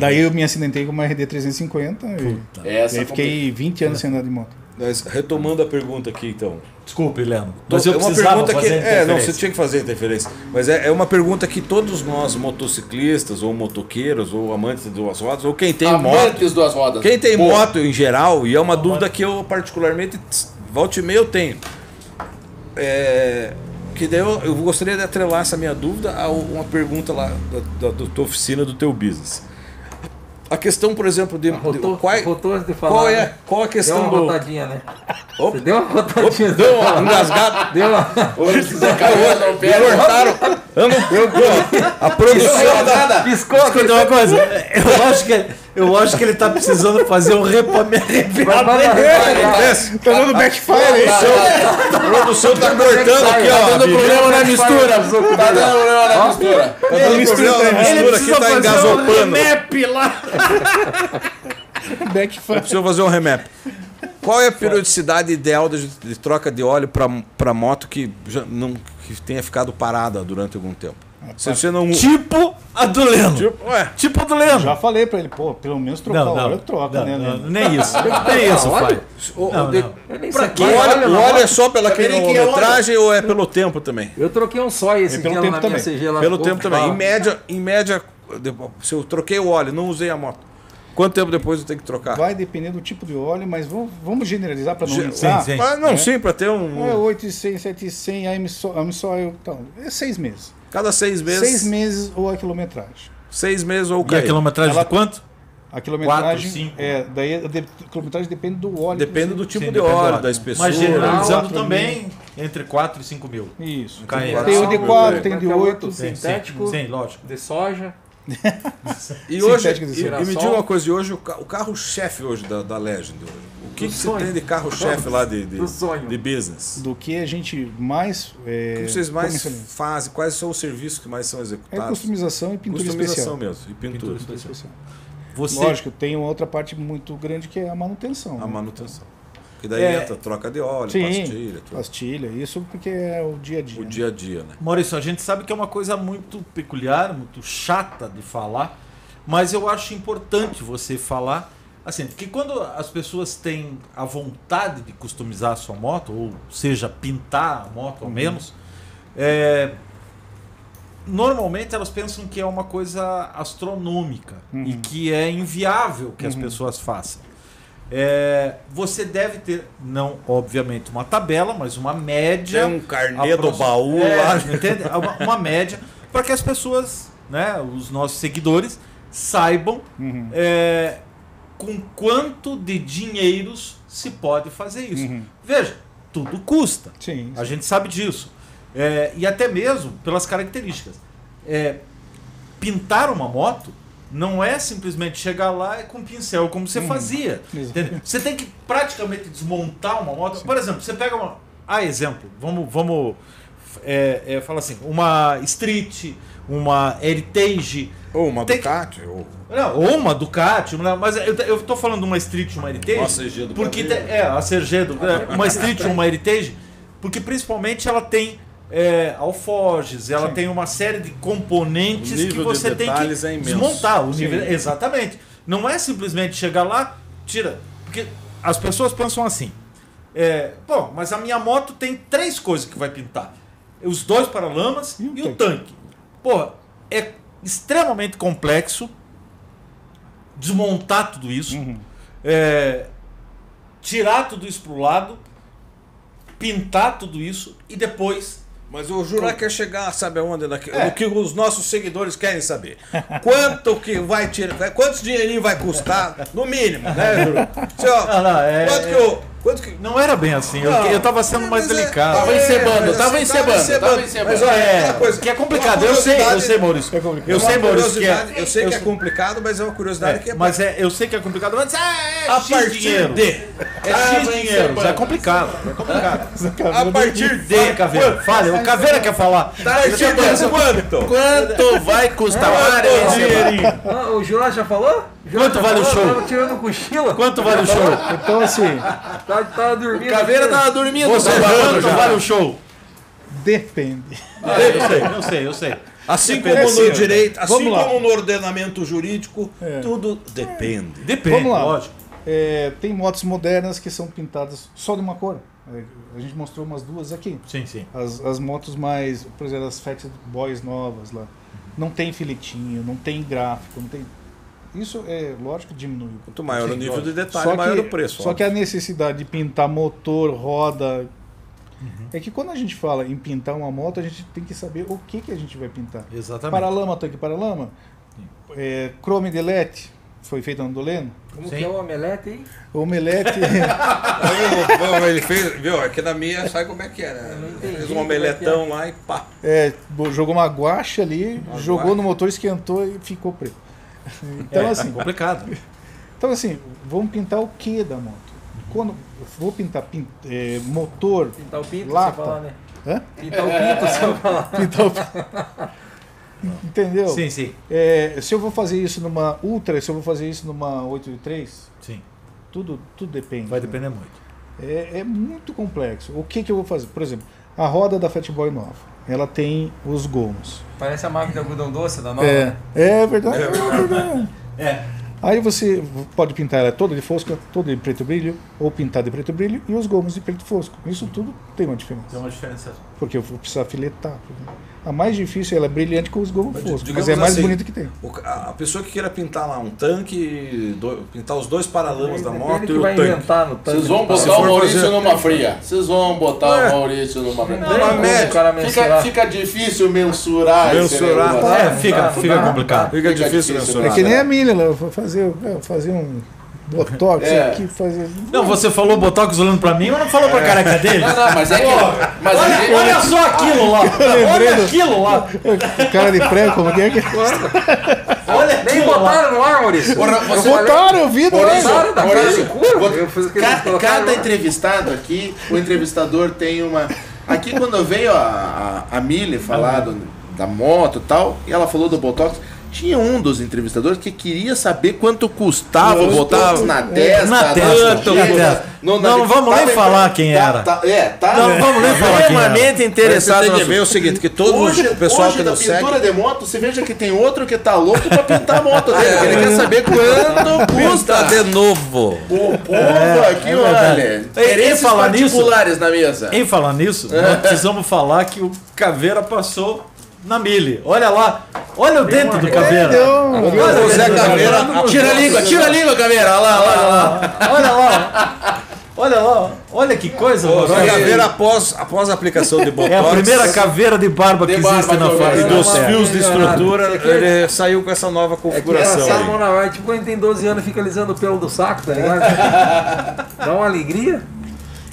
Daí eu me acidentei com uma RD 350 e Essa daí fiquei 20 anos sem andar de moto. Mas retomando a pergunta aqui, então. Desculpe, Leandro. Mas eu é uma pergunta que é, não, você tinha que fazer interferência. Mas é, é uma pergunta que todos nós motociclistas ou motoqueiros ou amantes de duas rodas ou quem tem moto, Amantes duas rodas. quem tem Boa. moto em geral e é uma dúvida que eu particularmente tss, volta e meia eu tenho. É, que daí eu, eu gostaria de atrelar essa minha dúvida a uma pergunta lá da, da, da tua oficina do teu business. A questão, por exemplo, de, de Rotou, qual, rotou antes de falar. qual é né? qual a Deu questão uma do rotadinha, né? Opa. Você deu uma rotadinha. deu uma engasgada Deu uma... Hoje Carlos não pega. cortaram a produção da. Piscou, Escuta uma coisa, eu acho que, eu acho que ele tá precisando fazer um repamento. Desce. Tá dando backfire aí. A produção tá cortando aqui, Tá ó. dando Bibi. problema na mistura. Tá dando problema na mistura. Tá dando problema na mistura aqui, tá engasopando. remap lá. Backfire. Preciso fazer um remap. Qual é a periodicidade ideal de, de troca de óleo para moto que, já não, que tenha ficado parada durante algum tempo? Se você não. Tipo a do Leandro. Tipo, ué, Tipo a do Leandro. Já falei pra ele, pô, pelo menos trocar o óleo, troca, não, né? não, Leandro? nem isso. Nem isso, pai. o, Não, não. Pra quê? óleo, é só pela que é quilometragem ou é pelo tempo também? Eu troquei um sóia esse É pelo tempo também. CG lá. Pelo tempo também. Em média, em média, se eu troquei o óleo, não usei a moto. Quanto tempo depois eu tenho que trocar? Vai depender do tipo de óleo, mas vamos, vamos generalizar para não Sim, aumentar. sim. Ah, não, É. sim, para ter um. É 800, 700, AM só, AM só eu, então, é seis meses. Cada seis meses. Seis meses ou a quilometragem. Seis meses ou E a quilometragem Ela- de quanto? A quilometragem Quatro, cinco. é, daí a de- a quilometragem depende do óleo. Depende do tipo Sim, de óleo, óleo. da espessura. Mas generalizando também entre 4 e 5 mil. Isso. Cai- Tem o de 4, tem é de que é o 8. outro? Sim, Sintético. Sim, sim, lógico. De soja. E hoje, e, e me diga uma coisa, e hoje o, ca- o carro-chefe hoje da, da Legend, hoje, o que, Do que você tem de carro-chefe lá de, de, de business? Do que a gente mais. É, O que vocês mais fazem? Quais são os serviços que mais são É executados? customização e pintura Customização especial. mesmo, e pintura. Pintura especial. Especial. Você, Lógico, tem uma outra parte muito grande que é a manutenção. A né? manutenção. Que daí É. entra troca de óleo, Sim, pastilha, tudo. pastilha, isso porque é o dia a dia. o né? dia a dia, né? Maurício, a gente sabe que é uma coisa muito peculiar, muito chata de falar, mas eu acho importante você falar assim, porque quando as pessoas têm a vontade de customizar a sua moto, ou seja, pintar a moto ao menos, é, normalmente elas pensam que é uma coisa astronômica e que é inviável que as pessoas façam. É, você deve ter, não obviamente uma tabela, mas uma média. Tem um carnê do aproxi- baú É, lá. entende? Uma, uma média para que as pessoas, né, os nossos seguidores, saibam Uhum. é, com quanto de dinheiros se pode fazer isso. Uhum. Veja, tudo custa. Sim. A gente sabe disso. É, e até mesmo pelas características. É, pintar uma moto não é simplesmente chegar lá e com pincel, como você fazia. Exato. entendeu? Você tem que praticamente desmontar uma moto. Por exemplo, você pega uma. Ah, exemplo. Vamos. vamos é, é, fala assim, uma Street, uma Heritage. Ou uma Tem- Ducati, ou... Não, ou uma Ducati, mas eu, tô falando de uma Street e uma Heritage. Uma CG do porque tem- É, a CG do. é, uma Street e uma Heritage, porque principalmente ela tem é, alforges, ela tem uma série de componentes O que nível de você tem que é desmontar. O Sim. nível, exatamente. Não é simplesmente chegar lá, tira. Porque as pessoas pensam assim. É, Pô, mas a minha moto tem três coisas que vai pintar: os dois paralamas E e, o o tanque. Pô, é extremamente complexo desmontar tudo isso, Uhum. é, tirar tudo isso pro lado, pintar tudo isso e depois. Mas o Jurá quer chegar, sabe aonde? Naque- É. No que os nossos seguidores querem saber. Quanto que vai tirar, quantos dinheirinho vai custar, no mínimo, né? Assim, ó, Ah, não, é- quanto que o... Quanto que... Não era bem assim, eu, Não, eu tava sendo mais é- delicado. Tava encebando, mas tava encebando, tava encebando. Mas olha, É, coisa, que é complicado, eu sei, eu sei, Maurício. É complicado. Eu sei, Maurício, que é. eu sei que é complicado, mas é uma curiosidade é, que é mas é, eu sei que é complicado, mas é, é a X partir dinheiro. de É X dinheiro, é complicado. É complicado. a partir de Fale, Caveira, fale, o Caveira quer falar. a partir de quanto? Quanto vai custar Quanto dinheirinho? Ah, o Jurá já falou? Quanto vale o show? Tava tirando cochila. Quanto vale o show? Então, assim, Tá, tá dormindo. Caveira aqui. tava dormindo. Você, tava quanto já. vale o show? depende. eu sei, eu sei, eu sei. Assim Depende, como no direito, assim Vamos lá. como no ordenamento jurídico, É. tudo depende. Depende, Vamos lá. lógico. É, tem motos modernas que são pintadas só de uma cor. É, A gente mostrou umas duas aqui. Sim, sim. As, as motos mais, por exemplo, as Fat Boys novas lá. Não tem filetinho, não tem gráfico, não tem. Isso é lógico que diminui. Quanto maior o nível de detalhe, Só que- maior o preço. Só que a necessidade de pintar motor, roda. É que quando a gente fala em pintar uma moto, a gente tem que saber o que, que a gente vai pintar. Exatamente. Paralama, tanque paralama. É, Chrome Delete, foi feito no Doleno. Como Sim. que é o omelete aí? Omelete. Vamos, ele fez, viu? Aqui na minha, sabe como é que é, né? entendi Fez um é que omeletão lá e pá. É, jogou uma guache ali, Uma jogou guache. no motor, esquentou e ficou preto. Então, é, assim, complicado. então, assim, vamos pintar o que da moto? Quando eu vou pintar pin- é, motor, Pintar o pinto, Lata. você falar, né? Hã? Pintar o pinto, você falar. pintar o... Entendeu? Sim, sim, É, se eu vou fazer isso numa Ultra, se eu vou fazer isso numa 83, sim. tudo, tudo depende. Vai né? depender muito. É, é muito complexo. O que, que eu vou fazer? Por exemplo, a roda da Fatboy nova, ela tem os gomos. Parece a máquina de algodão doce da nova. É, né? é verdade. É verdade. É. Aí você pode pintar ela toda de fosca, toda de preto brilho, ou pintar de preto brilho e os gomos de preto fosco. Isso tudo tem uma diferença. Tem uma diferença. Porque eu vou precisar filetar. A mais difícil ela é brilhante com os gomos Mas, foscos, mas é mais assim, bonito que tem. A pessoa que queira pintar lá um tanque, do- pintar os dois paralamas da Ele moto e o vai tanque. inventar no tanque. Vocês vão Se botar o Maurício fazer- numa fria. Vocês vão botar o Maurício numa fria. Não tem como média. o cara Fica, fica difícil mensurar. Mensurar. É, fica, fica dá, complicado. Fica, Fica difícil difícil, mensurar. É que nem a vai fazer, é, fazer um botox É. aqui, fazer. Não, você falou Botox olhando pra mim, mas não falou pra careca dele? Não, não, mas é que. Mas Olha, gente- olha só aquilo lá! Olha aquilo lá! O cara de pré, como que é que. Olha Nem lá! botaram no ar, Maurício. Porra, você- Botaram, eu vi, não é? Botaram da Maurício, cada lá. entrevistado aqui, o entrevistador tem uma. Aqui quando veio a, a, a Mille falar do- da moto e tal, e ela falou do Botox, tinha um dos entrevistadores que queria saber quanto custava o Botox na testa. Na testa, na testa. Não, não vamos nem falar quem tá- era. tá- é, tá. Não, vamos nem falar quem era. Você interessado tem que ver o seguinte, que todo Hoje, o pessoal hoje que nos pintura segue... de moto, você veja que tem outro que tá louco pra pintar a moto dele. Ele quer saber quanto custa. De novo. O povo aqui, é olha. Interesses em falar nisso- particulares na mesa. Em falar nisso, nós precisamos falar que o Caveira passou na Mille. Olha lá. Olha o dentro do caveira. Olha O Zé Caveira. Tira a língua, tira a língua, Caveira. Olha lá, olha lá. Olha lá. Olha lá. Olha que coisa Zé horrorosa. Caveira, após, após a aplicação de Botox É a primeira caveira de barba que De barba existe na que face e dos fios de estrutura, ele saiu com essa nova É que configuração. na vai, tipo quando tem 12 anos e fica alisando o pelo do saco, tá ligado? Dá uma alegria.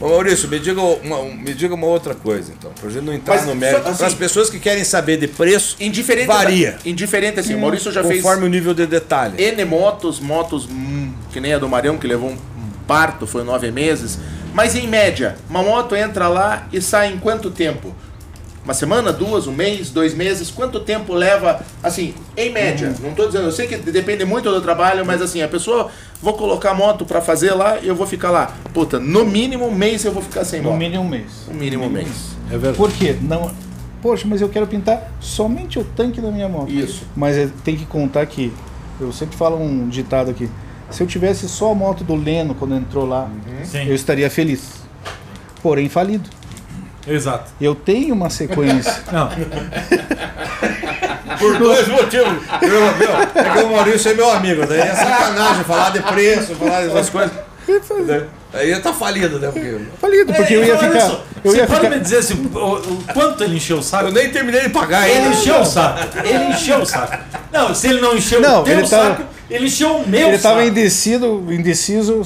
Ô Maurício, me diga uma, um- me diga uma outra coisa, então, pra gente não entrar Mas, no mérito. assim- Para as pessoas que querem saber de preço, Indiferente. Varia. Indiferente assim. O Maurício já fez conforme o nível de detalhe. N motos, motos hum, que nem a do Marião, que levou um, um parto, foi nove meses. Mas em média, uma moto entra lá e sai em quanto tempo? Uma semana, duas, um mês, dois meses? Quanto tempo leva, assim, em média? Não tô dizendo, eu sei que depende muito do trabalho, mas assim, a pessoa, vou colocar a moto pra fazer lá e eu vou ficar lá. Puta, no mínimo um mês eu vou ficar sem No moto. mínimo um mês. No mínimo um mês. É verdade. Por quê? Não. Poxa, mas eu quero pintar somente o tanque da minha moto. Isso. Mas é- tem que contar que eu sempre falo um ditado aqui. Se eu tivesse só a moto do Leno quando entrou lá, Sim. eu estaria feliz. Porém falido. Exato. Eu tenho uma sequência. Não. Por dois motivos. Meu, meu, é que o Maurício é meu amigo, daí é sacanagem falar de preço, falar dessas coisas. Aí tá falido, né? Porque falido, porque É, eu ia ficar. isso, Eu Você ia pode ficar. me dizer assim, o, o quanto ele encheu o saco? eu nem terminei de pagar Ele ainda. encheu o saco. Ele encheu o saco. Não, se ele não encheu Não, o teu ele tava- saco, ele encheu o meu Ele saco. estava indeciso, indeciso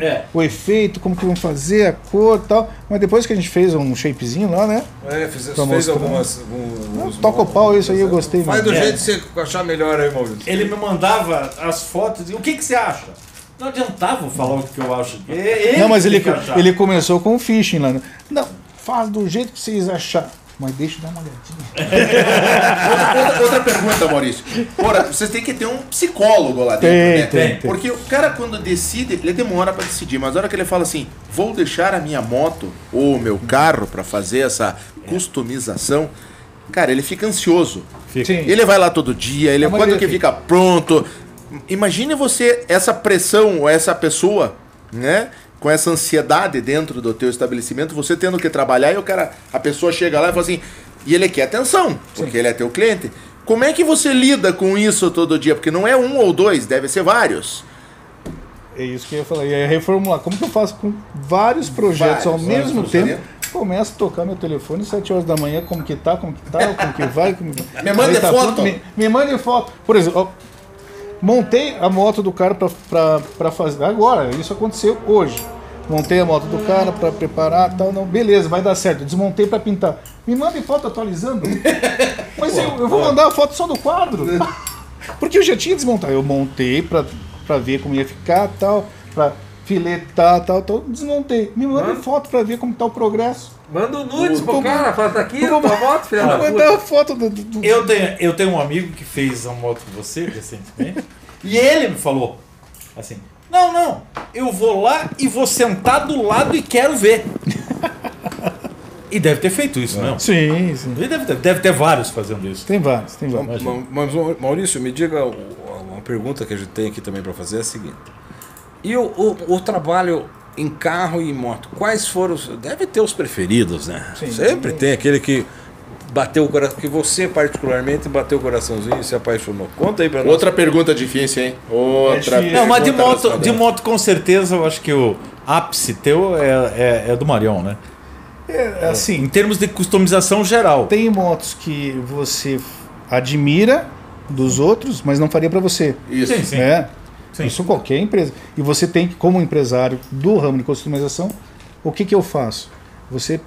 É. o efeito, como que vão fazer, a cor e tal. Mas depois que a gente fez um shapezinho lá, né? É, fiz, Pra fez algumas. alguns- Toca o pau, isso aí eu gostei. Faz mano. do É. jeito que você achar melhor aí, Maurício. Ele me mandava as fotos e o que, que você acha? Não adiantava eu falar o que eu acho. É ele Não, mas que ele, tem que achar. ele começou com o phishing lá. né? Não, faz do jeito que vocês acharem. Mas deixa eu dar uma olhadinha. Outra, outra pergunta, Maurício. Ora, vocês têm que ter um psicólogo lá dentro, Tem, né? tem, tem. Porque o cara, quando decide, ele demora pra decidir, mas a hora que ele fala assim, vou deixar a minha moto ou o meu carro pra fazer essa customização, cara, ele fica ansioso. Sim. Ele vai lá todo dia, ele quando que fica pronto. Imagine você, essa pressão, ou essa pessoa, né? Com essa ansiedade dentro do teu estabelecimento, você tendo que trabalhar e o cara, a pessoa chega lá e fala assim, e ele quer atenção, porque ele é teu cliente. Como é que você lida com isso todo dia? Porque não é um ou dois, deve ser vários. É isso que eu ia falar. E aí reformular. Como que eu faço com vários projetos Vários, ao mesmo tempo? Começo a tocar meu telefone às 7 horas da manhã, como que tá, como que tá, como que vai. Como... Me mande Aí tá foto. Me, me mande foto. Por exemplo, montei a moto do cara pra fazer. Agora, isso aconteceu hoje. Montei a moto do cara pra preparar tal. Não, beleza, vai dar certo. Desmontei pra pintar. Me mandem foto atualizando. Mas eu, eu vou mandar a foto só do quadro. Porque eu já tinha desmontado. Eu montei pra, pra ver como ia ficar tal, pra filetar tal, tal. Desmontei. Me mandem Mano. foto pra ver como tá o progresso. Manda um nudes pro cara, fala, tá aqui, como- tua moto, filha da Vou puta. mandar a foto do. do- do- Eu tenho, eu tenho um amigo que fez a moto com você recentemente. e ele me falou assim: Não, não, eu vou lá e vou sentar do lado e quero ver. e deve ter feito isso, não? Sim, sim. Ele deve ter, deve ter vários fazendo isso. Tem vários, tem vários. Ma- Mas, Maurício, me diga uma pergunta que a gente tem aqui também para fazer é a seguinte. E o, o, o trabalho em carro e em moto, quais foram os. Deve ter os preferidos, né? Sim. Sempre tem aquele que bateu o coração, que você particularmente bateu o coração,zinho e se apaixonou. Conta aí pra nós. Outra pergunta difícil, hein? Outra difícil. Não, mas de moto, de moto com certeza eu acho que o ápice teu é, é, é do Marion, né? É, assim, Em termos de customização geral. tem motos que você admira dos outros, mas não faria pra você. Isso. Sim, sim. É. Sim. Isso qualquer empresa. E você tem que, como empresário do ramo de customização, o que, que eu faço? Você,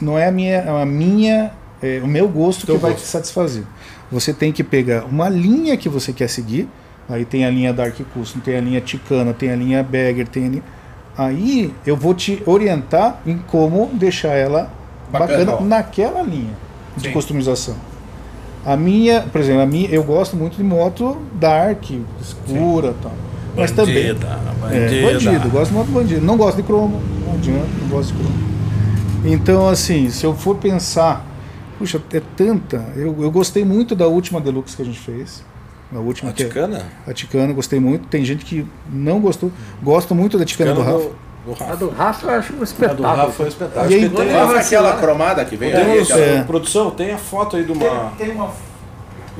não é a minha, a minha é, o meu gosto Teu que vai gosto. te satisfazer. Você tem que pegar uma linha que você quer seguir. Aí tem a linha Dark Custom, tem a linha Ticana, tem a linha Bagger, tem a linha... Aí eu vou te orientar em como deixar ela Bacana. bacana, naquela linha de Sim. customização. A minha, por exemplo, a minha, eu gosto muito de moto dark, escura e tal. Mas também. Bandida, É, bandida. bandido, gosto de moto bandido. Não gosto de cromo, não adianta, não gosto de cromo. Então, assim, se eu for pensar, puxa, é tanta. Eu, eu gostei muito da última Deluxe que a gente fez. A última A que é Ticana? a Ticana, gostei muito. Tem gente que não gostou. Gosto muito da Ticana do Ticana Rafa. do, Do A Rafa. do Rafa eu acho um A do espetáculo. Rafa foi um espetáculo. E aí, tem- tem- Rafa, é aquela cromada que veio Temos, aquela, É. Produção, tem a foto aí de uma, tem uma.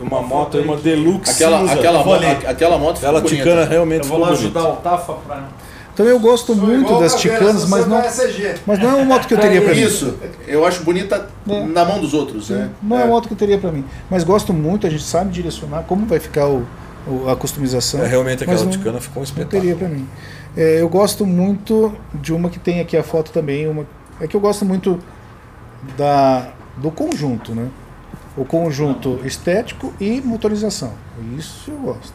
uma moto, aí, uma Deluxe aquela, cinza. aquela, Eu aquela moto ficou Aquela bonita. ticana realmente Eu vou lá bonita. ajudar o Tafa pra. Então eu gosto muito das Ticanas, mas não, mas não é uma moto que eu teria para mim. Isso, eu acho bonita É. na mão dos outros, né? Não é uma moto que eu teria para mim. Mas gosto muito, a gente sabe direcionar como vai ficar o, o- a customização. É, realmente aquela não- ticana ficou um Não espetáculo. teria para mim. É, eu gosto muito de uma que tem aqui a foto também. Uma, é que eu gosto muito da, do conjunto, né? O conjunto estético e motorização. Isso eu gosto.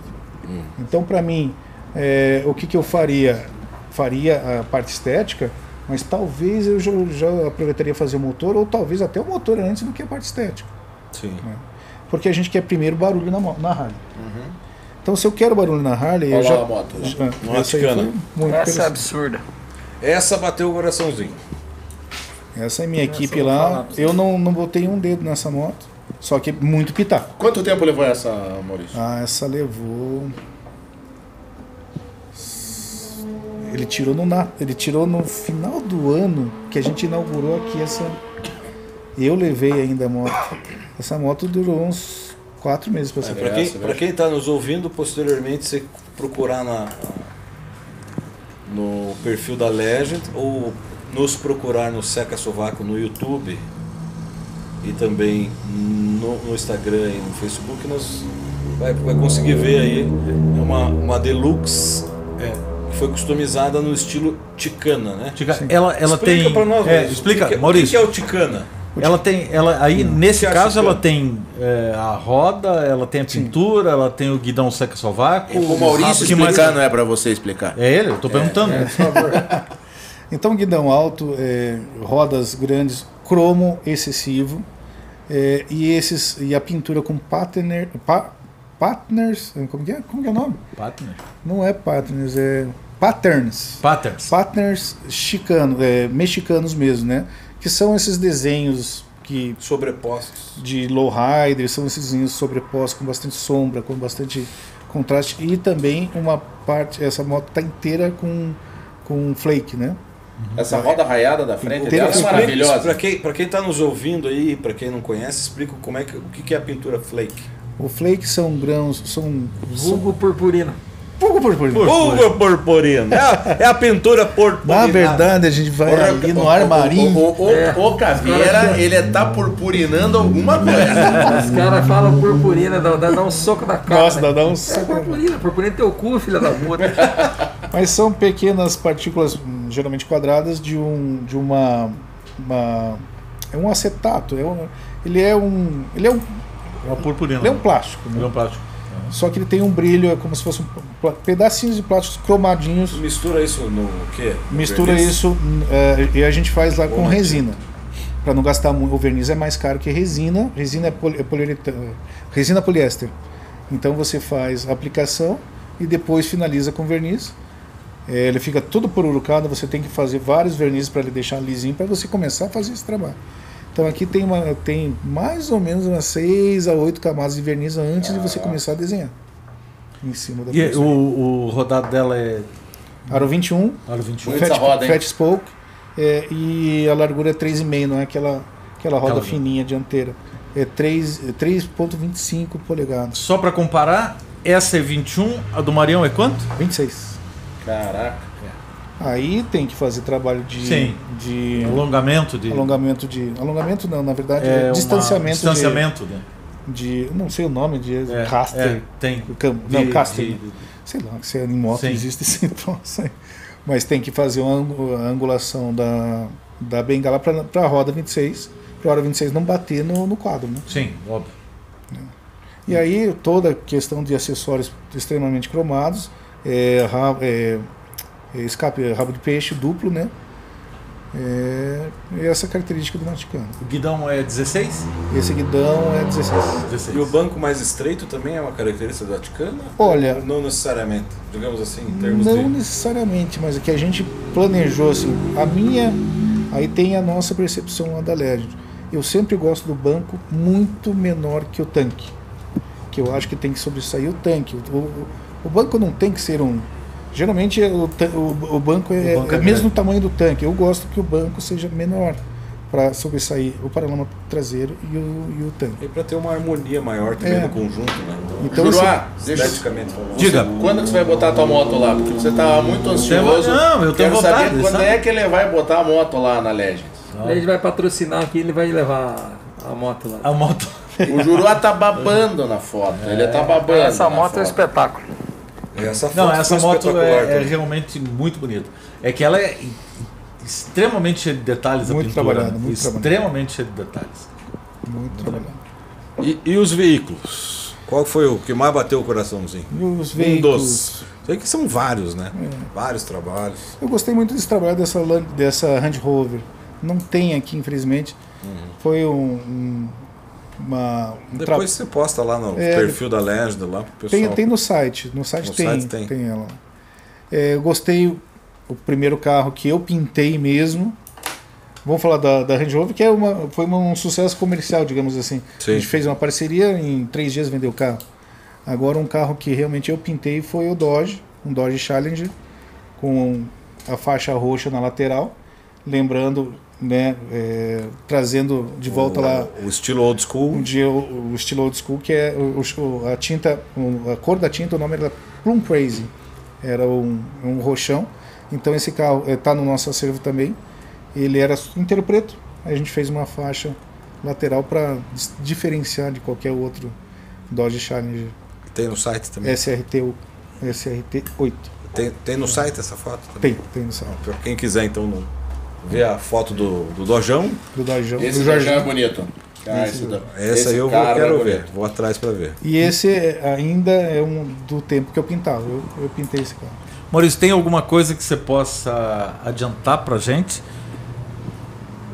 Então, para mim, é, o que, que eu faria? Faria a parte estética, mas talvez eu já, já aproveitaria fazer o motor, ou talvez até o motor antes do que a parte estética. Sim. Porque a gente quer primeiro barulho na, na Harley. Então, se eu quero barulho na Harley, eu Olha já. lá a moto. já Uma essa muito Essa é absurda. Essa bateu o coraçãozinho. Essa é minha equipe eu lá. Eu não, não botei um dedo nessa moto. Só que muito pitaco. Quanto tempo levou essa, Maurício? Ah, essa levou. Ele tirou no na- ele tirou no final do ano que a gente inaugurou aqui essa. Eu levei ainda a moto. Essa moto durou uns quatro meses para ser Para quem, pra quem está nos ouvindo, posteriormente você procurar na, no perfil da Legend ou nos procurar no Seca Sovaco no YouTube e também no, no Instagram e no Facebook, nós vai, vai conseguir ver aí é uma, uma Deluxe É. que foi customizada no estilo Ticana, né? Ela ela explica tem. para nós, é, explica, é- Maurício. O que é o Ticana? Ela tem, ela aí nesse é a caso ela Ticana? tem é, a roda, ela tem a pintura, ela tem o guidão seca sovaco. O Maurício que mais- explicar não é pra você explicar. É ele, eu tô perguntando. né? Então, guidão alto, é, rodas grandes, cromo excessivo é, e esses e a pintura com patiner, pa, patners, como que é? Como que é o nome? Patner. Não é patners, é patterns. Patterns. Partners chicano, é, mexicanos mesmo, né? Que são esses desenhos que Sobrepostos. de lowrider, são esses desenhos sobrepostos com bastante sombra, com bastante contraste e também uma parte, essa moto tá inteira com com flake, né? Essa roda raiada da frente dela é com Para maravilhosa. quem, pra quem tá nos ouvindo aí, para quem não conhece, explica como é que, o que, que é a pintura flake. O flake são grãos, são Vulgo purpurina. Por por. Pulga purpurina. É a, é a pintura purpurina. Na verdade, a gente vai Porra, ali no armarinho. O, o, o, É. o Caveira, ele tá purpurinando alguma coisa. Os caras falam purpurina, dá, dá, dá um soco na cara. Nossa, né? dá um É saco. purpurina, purpurina é teu cu, filha da puta. Mas são pequenas partículas, geralmente quadradas, de um de uma, uma é um acetato. É um, ele é um ele é um, Uma purpurina. ele é um plástico, né? Ele é um plástico. Só que ele tem um brilho, é como se fosse um pedacinhos de plásticos cromadinhos. Mistura isso no quê? No Mistura verniz? isso é, e a gente faz lá com resina. Para não gastar muito. O verniz é mais caro que resina. Resina é, poli, é poliuretano- resina poliéster. Então você faz a aplicação e depois finaliza com verniz. É, ele fica todo pururucado, você tem que fazer vários vernizes para ele deixar lisinho para você começar a fazer esse trabalho. Então aqui tem, uma, tem mais ou menos umas 6 a 8 camadas de verniz antes de você começar a desenhar. Em cima da E o, o rodado dela é Aro 21, aro 21. Bonita fat, roda, fat spoke é, e a largura é 3,5, não é aquela, aquela roda Aquela- fininha dianteira. É 3 é 3,25 polegadas. Só pra comparar, essa é 21, a do Marião é quanto? 26. Caraca. Aí tem que fazer trabalho de, Sim. de Alongamento de. alongamento de. Alongamento não, na verdade, é é distanciamento, distanciamento, né? de, de. Não sei o nome de É, caster. é, tem. cam- não, De- caster. de- sei lá, se é em moto Sim. existe esse troço aí. Mas tem que fazer uma angulação da, da bengala para a roda 26, para a hora 26 não bater no, no quadro. Né? Sim, óbvio. E aí toda a questão de acessórios extremamente cromados, é, é, é, escape, é, rabo de peixe duplo, né? É, e essa característica do Nauticano. O guidão é 16? Esse guidão é 16. 16. E o banco mais estreito também é uma característica da Ticana? Olha, Não necessariamente, digamos assim, em termos Não de. necessariamente, mas o que a gente planejou, assim, a minha, aí tem a nossa percepção lá da Legend. Eu sempre gosto do banco muito menor que o tanque, que eu acho que tem que sobressair o tanque. O, o- o banco não tem que ser um, Geralmente o, o- o banco é, O banco é é mesmo tamanho do tanque. Eu gosto que o banco seja menor para sobressair o paralama traseiro e o, e o tanque. E para ter uma harmonia maior também É. no conjunto, né? Então, assim, Juruá, deixa, Esteticamente falando. Diga. Quando que você vai botar a tua moto lá? Porque você tá muito ansioso. Não, eu tenho Quero vontade, saber quando sabe? é que ele vai botar a moto lá na Legends. A gente vai patrocinar aqui, ele vai levar a moto lá. A moto. O Juruá tá babando na foto. Ele tá babando. Essa na moto é um foto. espetáculo. Essa foto Não, essa moto é, é realmente muito bonita. É que ela é extremamente cheia de detalhes a Muito pintura. trabalhada, né? muito extremamente cheia de detalhes. Muito trabalhado. E, e os veículos? Qual foi o que mais bateu o coraçãozinho? Os Um veículos. dos. Sei que são vários, né? Vários trabalhos. Eu gostei muito desse trabalho dessa, dessa Land Rover. Não tem aqui, infelizmente. Foi um, um- uma. Um tra- Depois você posta lá no É, perfil da Legend lá pro pessoal. tem, tem no site. No site, No tem, site tem. tem. ela. É, eu gostei o primeiro carro que eu pintei mesmo. Vamos falar da, da Range Rover, que é uma, foi um sucesso comercial, digamos assim. Sim. A gente fez uma parceria, em três dias vendeu o carro. Agora um carro que realmente eu pintei foi o Dodge, um Dodge Challenger, com a faixa roxa na lateral. Lembrando, né, é, trazendo de volta o, lá O estilo old school. um dia o, o estilo old school, que é o, a tinta, a cor da tinta, o nome era Plum Crazy. Era um, um roxão. Então esse carro está no nosso acervo também. Ele era inteiro preto. A gente fez uma faixa lateral para diferenciar de qualquer outro Dodge Challenger Tem no site também. SRT, SRT 8. Tem, tem no site essa foto também? Tem, tem no site. Quem quiser então no- ver a foto do, do Dojão, Do Dodge, Esse do é bonito. Ah, Esse- essa esse aí eu vou, quero é ver. Vou atrás para ver. E esse é- ainda é um do tempo que eu pintava. Eu, eu pintei esse carro. Maurício, tem alguma coisa que você possa adiantar pra gente?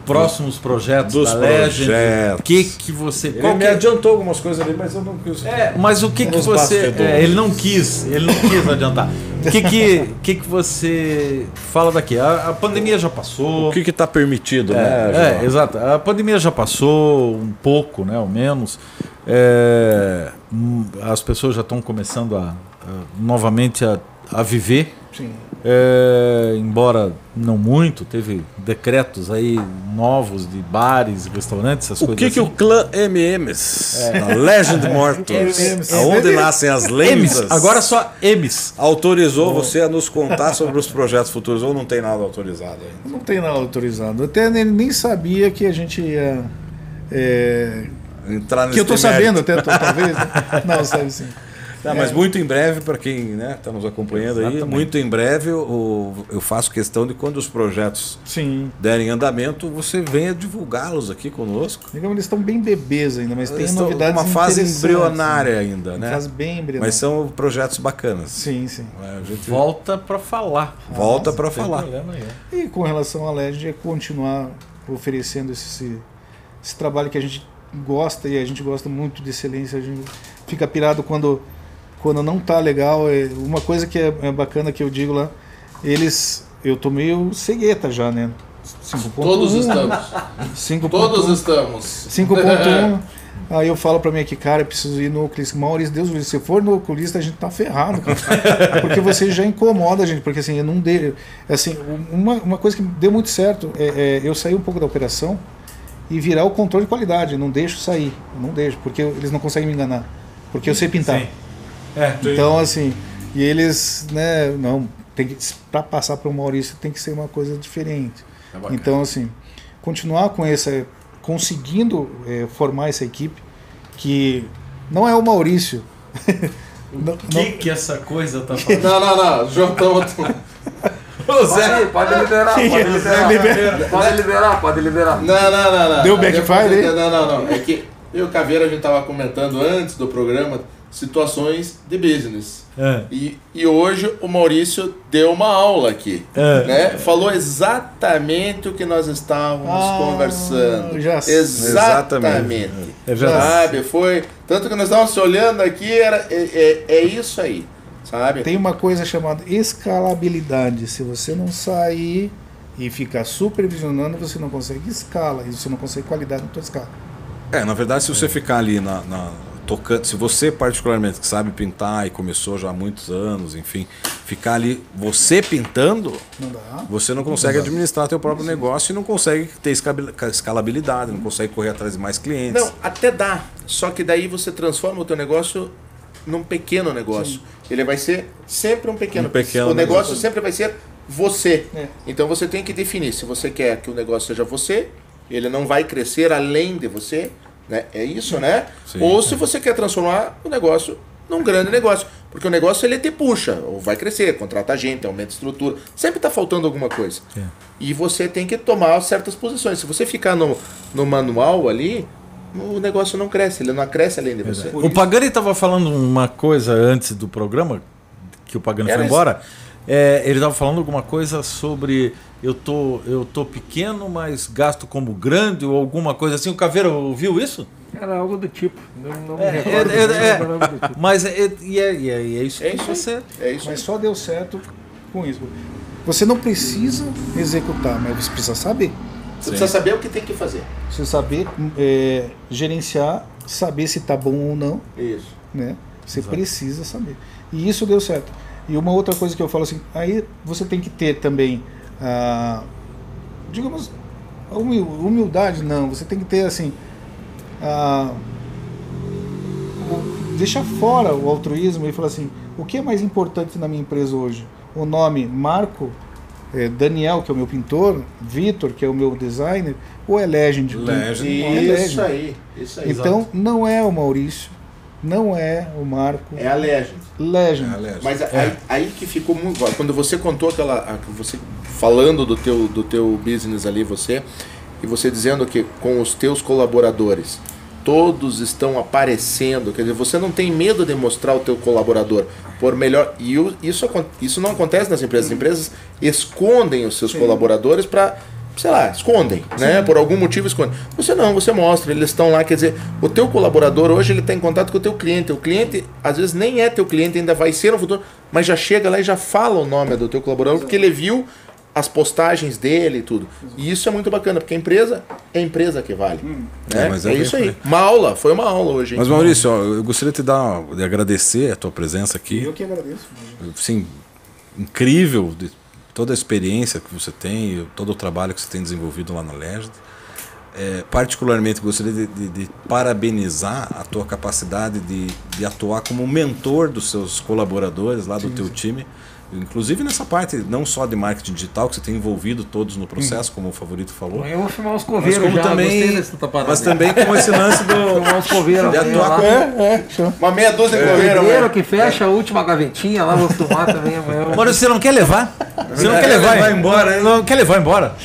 Próximos projetos Dos da Legend? projetos. O que que você... Ele qual me que é- adiantou algumas coisas ali, mas eu não quis. É, mas o que que você... é, ele não quis, ele não quis adiantar. O que que, que que você fala daqui? A, a pandemia já passou. O que está permitido, né? É, João? é, exato. A pandemia já passou um pouco, né, ao menos. É, hum, as pessoas já estão começando a, a- novamente a, a viver, Sim. É, embora não muito. Teve decretos aí novos de bares, restaurantes, essas O coisas que, que o assim. clã MMs, da Legend MMs. aonde nascem as lendas, agora só Emes. autorizou você a nos contar sobre os projetos futuros ou não tem nada autorizado ainda? Não tem nada autorizado. Até ele nem sabia que a gente ia. é, Entrar nesse que eu tô mérito. sabendo até, tô- talvez. né? Não, sabe sim. Tá, mas muito em breve, para quem está nos acompanhando aí, Exatamente. muito em breve o- eu faço questão de quando os projetos Sim. derem andamento, você venha divulgá-los aqui conosco. Digamos, eles estão bem bebês ainda, mas tem Eles estão novidades numa fase interessantes, embrionária né? ainda, né? Fase bem embrionária. Mas são projetos bacanas. Sim, sim. É, A gente Volta pra falar. volta para Não tem falar. aí. E com relação à Legend, é continuar oferecendo esse, esse trabalho que a gente gosta e a gente gosta muito de excelência. A gente fica pirado quando, quando não tá legal. É uma coisa que é, é bacana que eu digo lá, eles. Eu tô meio cegueta já, né? 5.1, Todos estamos. 5.1, Todos estamos. 5.1. Aí eu falo pra mim aqui, cara, eu preciso ir no oculista. Maurício, Deus, me livre, se for no oculista, a gente tá ferrado, cara. Porque você já incomoda a gente, porque assim, eu não dei. Assim, uma, uma coisa que deu muito certo é, é eu sair um pouco da operação e virar o controle de qualidade. Eu não deixo sair, eu não deixo, porque eles não conseguem me enganar. Porque eu sei pintar. Sim. É, Então, assim, e eles, né, não, tem que, pra passar para o Maurício tem que ser uma coisa diferente. É. Então, assim, continuar com essa, conseguindo eh, formar essa equipe, que não é o Maurício. Não- O que que essa coisa tá falando? Não, não, não. João, tamo- Pode, pode liberar, pode liberar. Pode liberar, pode liberar. Não, não, não, não. Deu backfire aí? Não, não, não. É que eu e o Caveira, a gente tava comentando antes do programa situações de business. É. E, e hoje o Maurício deu uma aula aqui. É. Né? Falou exatamente o que nós estávamos Ah, conversando. já sei. Exatamente. É. Sabe? Foi. Tanto que nós estávamos se olhando aqui, era, é, é, é isso aí. Sabe? Tem uma coisa chamada escalabilidade. Se você não sair e ficar supervisionando, você não consegue escala. E você não consegue qualidade na tua escala. É, na verdade, se você ficar ali na, na- tocando, se você particularmente que sabe pintar e começou já há muitos anos, enfim, ficar ali você pintando, Não dá. você não consegue administrar teu próprio negócio e não consegue ter escalabilidade, não consegue correr atrás de mais clientes. Não, até dá. Só que daí você transforma o teu negócio num pequeno negócio. Ele vai ser sempre um pequeno. Um pequeno o negócio negócio. sempre vai ser você. É. Então você tem que definir se você quer que o negócio seja você, ele não vai crescer além de você, né? É isso, né? Sim. Ou se você quer transformar o negócio num grande negócio, porque o negócio ele te puxa, ou vai crescer, contrata gente, aumenta a estrutura, sempre está faltando alguma coisa. E você tem que tomar certas posições. Se você ficar no, no manual ali, o negócio não cresce, ele não cresce além de você. O Pagani estava falando uma coisa antes do programa, que o Pagani Era foi embora. É, ele estava falando alguma coisa sobre eu tô, eu tô pequeno, mas gasto como grande, ou alguma coisa assim. O Caveira ouviu isso? Era algo do tipo. Não, não me É, recordo. é, é, mas é. do tipo. Mas é, e é, e é, e é isso É que isso você. É isso. Mas só deu certo com isso. Você não precisa executar, mas você precisa saber. Você precisa saber o que tem que fazer. Você saber é, gerenciar, saber se tá bom ou não, Isso. né? Você precisa saber. E isso deu certo. E uma outra coisa que eu falo assim, aí você tem que ter também, ah, digamos, humildade não, você tem que ter assim, ah, deixar fora o altruísmo e falar assim, o que é mais importante na minha empresa hoje? O nome Marco, eh, Daniel, que é o meu pintor, Vitor, que é o meu designer, ou é Legend? Legend. É Legend. Isso aí. Isso aí. Então não é o Maurício, não é o Marco, É a legend. Legend. Aliás, Mas aí, aí que ficou muito. Quando você contou aquela. a- Você falando do teu, do teu business ali, você, e você dizendo que com os teus colaboradores, todos estão aparecendo, quer dizer, você não tem medo de mostrar o teu colaborador por melhor. E isso, isso não acontece nas empresas. As empresas escondem os seus colaboradores para. Sei lá, escondem, né? Por algum motivo escondem. Você não, você mostra, eles estão lá, quer dizer, o teu colaborador hoje ele está em contato com o teu cliente. O cliente, às vezes, nem é teu cliente, ainda vai ser no futuro, mas já chega lá e já fala o nome do teu colaborador, porque ele viu as postagens dele e tudo. E isso é muito bacana, porque a empresa é a empresa que vale. Né? É, mas É, é isso aí. Uma aula, foi uma aula hoje. hein? Mas Maurício, ó, eu gostaria de te dar, de agradecer a tua presença aqui. Eu que agradeço. Sim, incrível de toda a experiência que você tem, todo o trabalho que você tem desenvolvido lá na Legend. É, particularmente gostaria de, de- de parabenizar a tua capacidade de, de atuar como mentor dos seus colaboradores lá do teu time. Inclusive nessa parte não só de marketing digital, que você tem envolvido todos no processo, como o favorito falou. Eu vou filmar os Mas coveiros como já, também, mas também com esse lance do Filmar os coveiros. de amanhã atuar lá. como É, é. Uma meia dúzia de É. correram, Primeiro né? que fecha a última gavetinha lá, vou filmar também amanhã. Maurício, você não quer levar? Você não É, quer levar levar embora, hein? Não quer levar embora?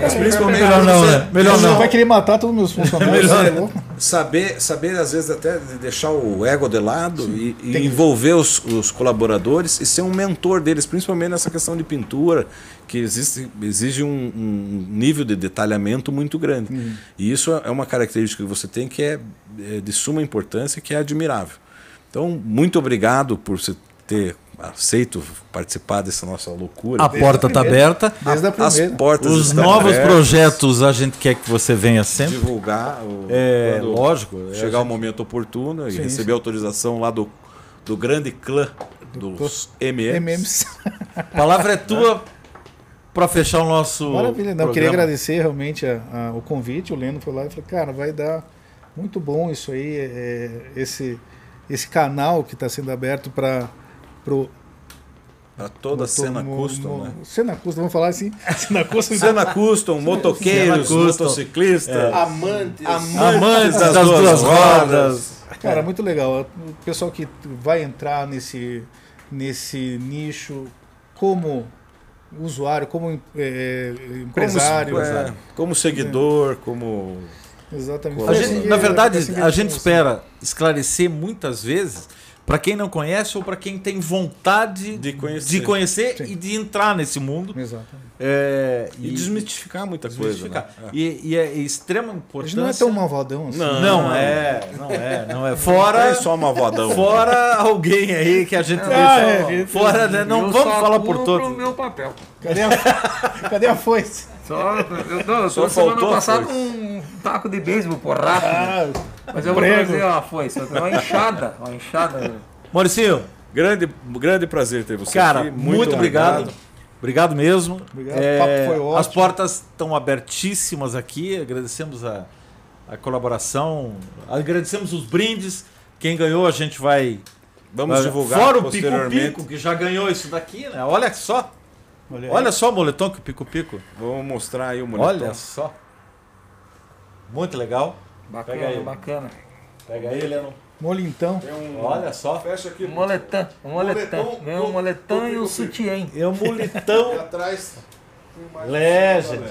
Mas principalmente Melhor não, né? Melhor Você não. vai querer matar todos os meus funcionários. Melhor. é saber, saber às vezes até de deixar o ego de lado e, e envolver os, os colaboradores e ser um mentor deles, principalmente nessa questão de pintura, que existe, exige um, um nível de detalhamento muito grande. E isso é uma característica que você tem que é, é de suma importância e que é admirável. Então, muito obrigado por você ter aceito participar dessa nossa loucura. A porta está aberta. Desde a As portas Os estão novos abertas. projetos a gente quer que você venha sempre. divulgar o, É, lógico, é, chegar o momento oportuno e Sim, receber autorização lá do, do grande clã dos MMs. MMs. A palavra é tua para fechar o nosso. Maravilha, não, programa. queria agradecer realmente a- a- o convite, o Leno foi lá e falou, cara, vai dar muito bom isso aí, é, esse, esse canal que está sendo aberto para pro Para toda a cena mo- custom, mo- né? Cena custom, vamos falar assim, cena custom. Cena custom, motoqueiros, custom. motociclistas, Amantes. Amantes das, duas rodas. Cara, muito legal. O pessoal que vai entrar nesse, nesse nicho como usuário, como é, empresário. Como, é, como seguidor, como. Exatamente. Gente- assim, na é, verdade, assim que a gente funciona. espera esclarecer muitas vezes para quem não conhece ou para quem tem vontade De conhecer. de conhecer e de entrar nesse mundo. Exatamente. É, E, desmistificar muita desmistificar. coisa. Né? E, e é extrema A importância. gente não é tão malvadão assim. Não. Não é, não é, não é. Não Fora, é só malvadão. fora alguém aí que a gente Ah, deixa. é, fora, né? Não Eu vamos falar por todos. o meu papel. Cadê a, cadê a foice? Só, eu, não, eu Só tô semana passada um taco de beisebol porrada. Ah, Mas eu vou Prego. trazer uma foice, tenho uma enxada, uma enxada. Mauricinho, Grande, grande prazer ter você cara, aqui. muito, obrigado. Obrigado mesmo. Obrigado, o papo foi ótimo. As portas estão abertíssimas aqui. Agradecemos a, a colaboração. Agradecemos os brindes. Quem ganhou, a gente vai. Vamos vai- divulgar Fora o Pico. Pico, que já ganhou isso daqui, né? Olha só. Olha. Olha só o moletom que o Pico Pico. Vamos mostrar aí o moletom. Olha só. Muito legal. Bacana, Pega aí. bacana. Pega aí, Leno. Molintão. Um... Olha só. Fecha aqui. Ganhou um do- moletom do e um Pico. sutiã. É um moletão atrás. legend.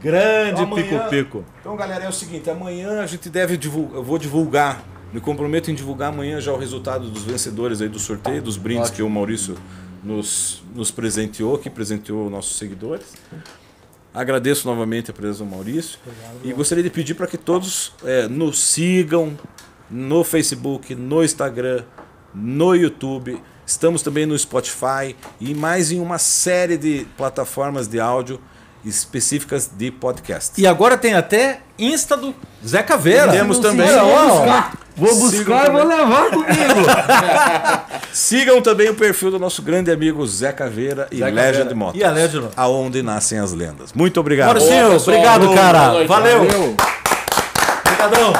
Grande Amanhã- Pico Pico. Então, galera, é o seguinte: amanhã a gente deve divulgar. Eu vou divulgar. Me comprometo em divulgar amanhã já o resultado dos vencedores aí do sorteio, dos brindes que o Maurício nos, nos presenteou, que presenteou nossos seguidores. Agradeço novamente a presença do Maurício. e gostaria de pedir para que todos eh, nos sigam no Facebook, no Instagram, no YouTube. Estamos também no Spotify e mais em uma série de plataformas de áudio específicas de podcast. E agora tem até Insta do Zé Caveira. Temos também. Olha, buscar, vou buscar e vou levar comigo. Sigam também o perfil do nosso grande amigo Zé Caveira e Zé Legend Caveira. Motos. E a Legend. Aonde nascem as lendas. Muito obrigado. Maurício, obrigado, cara. Valeu. Valeu. Obrigadão.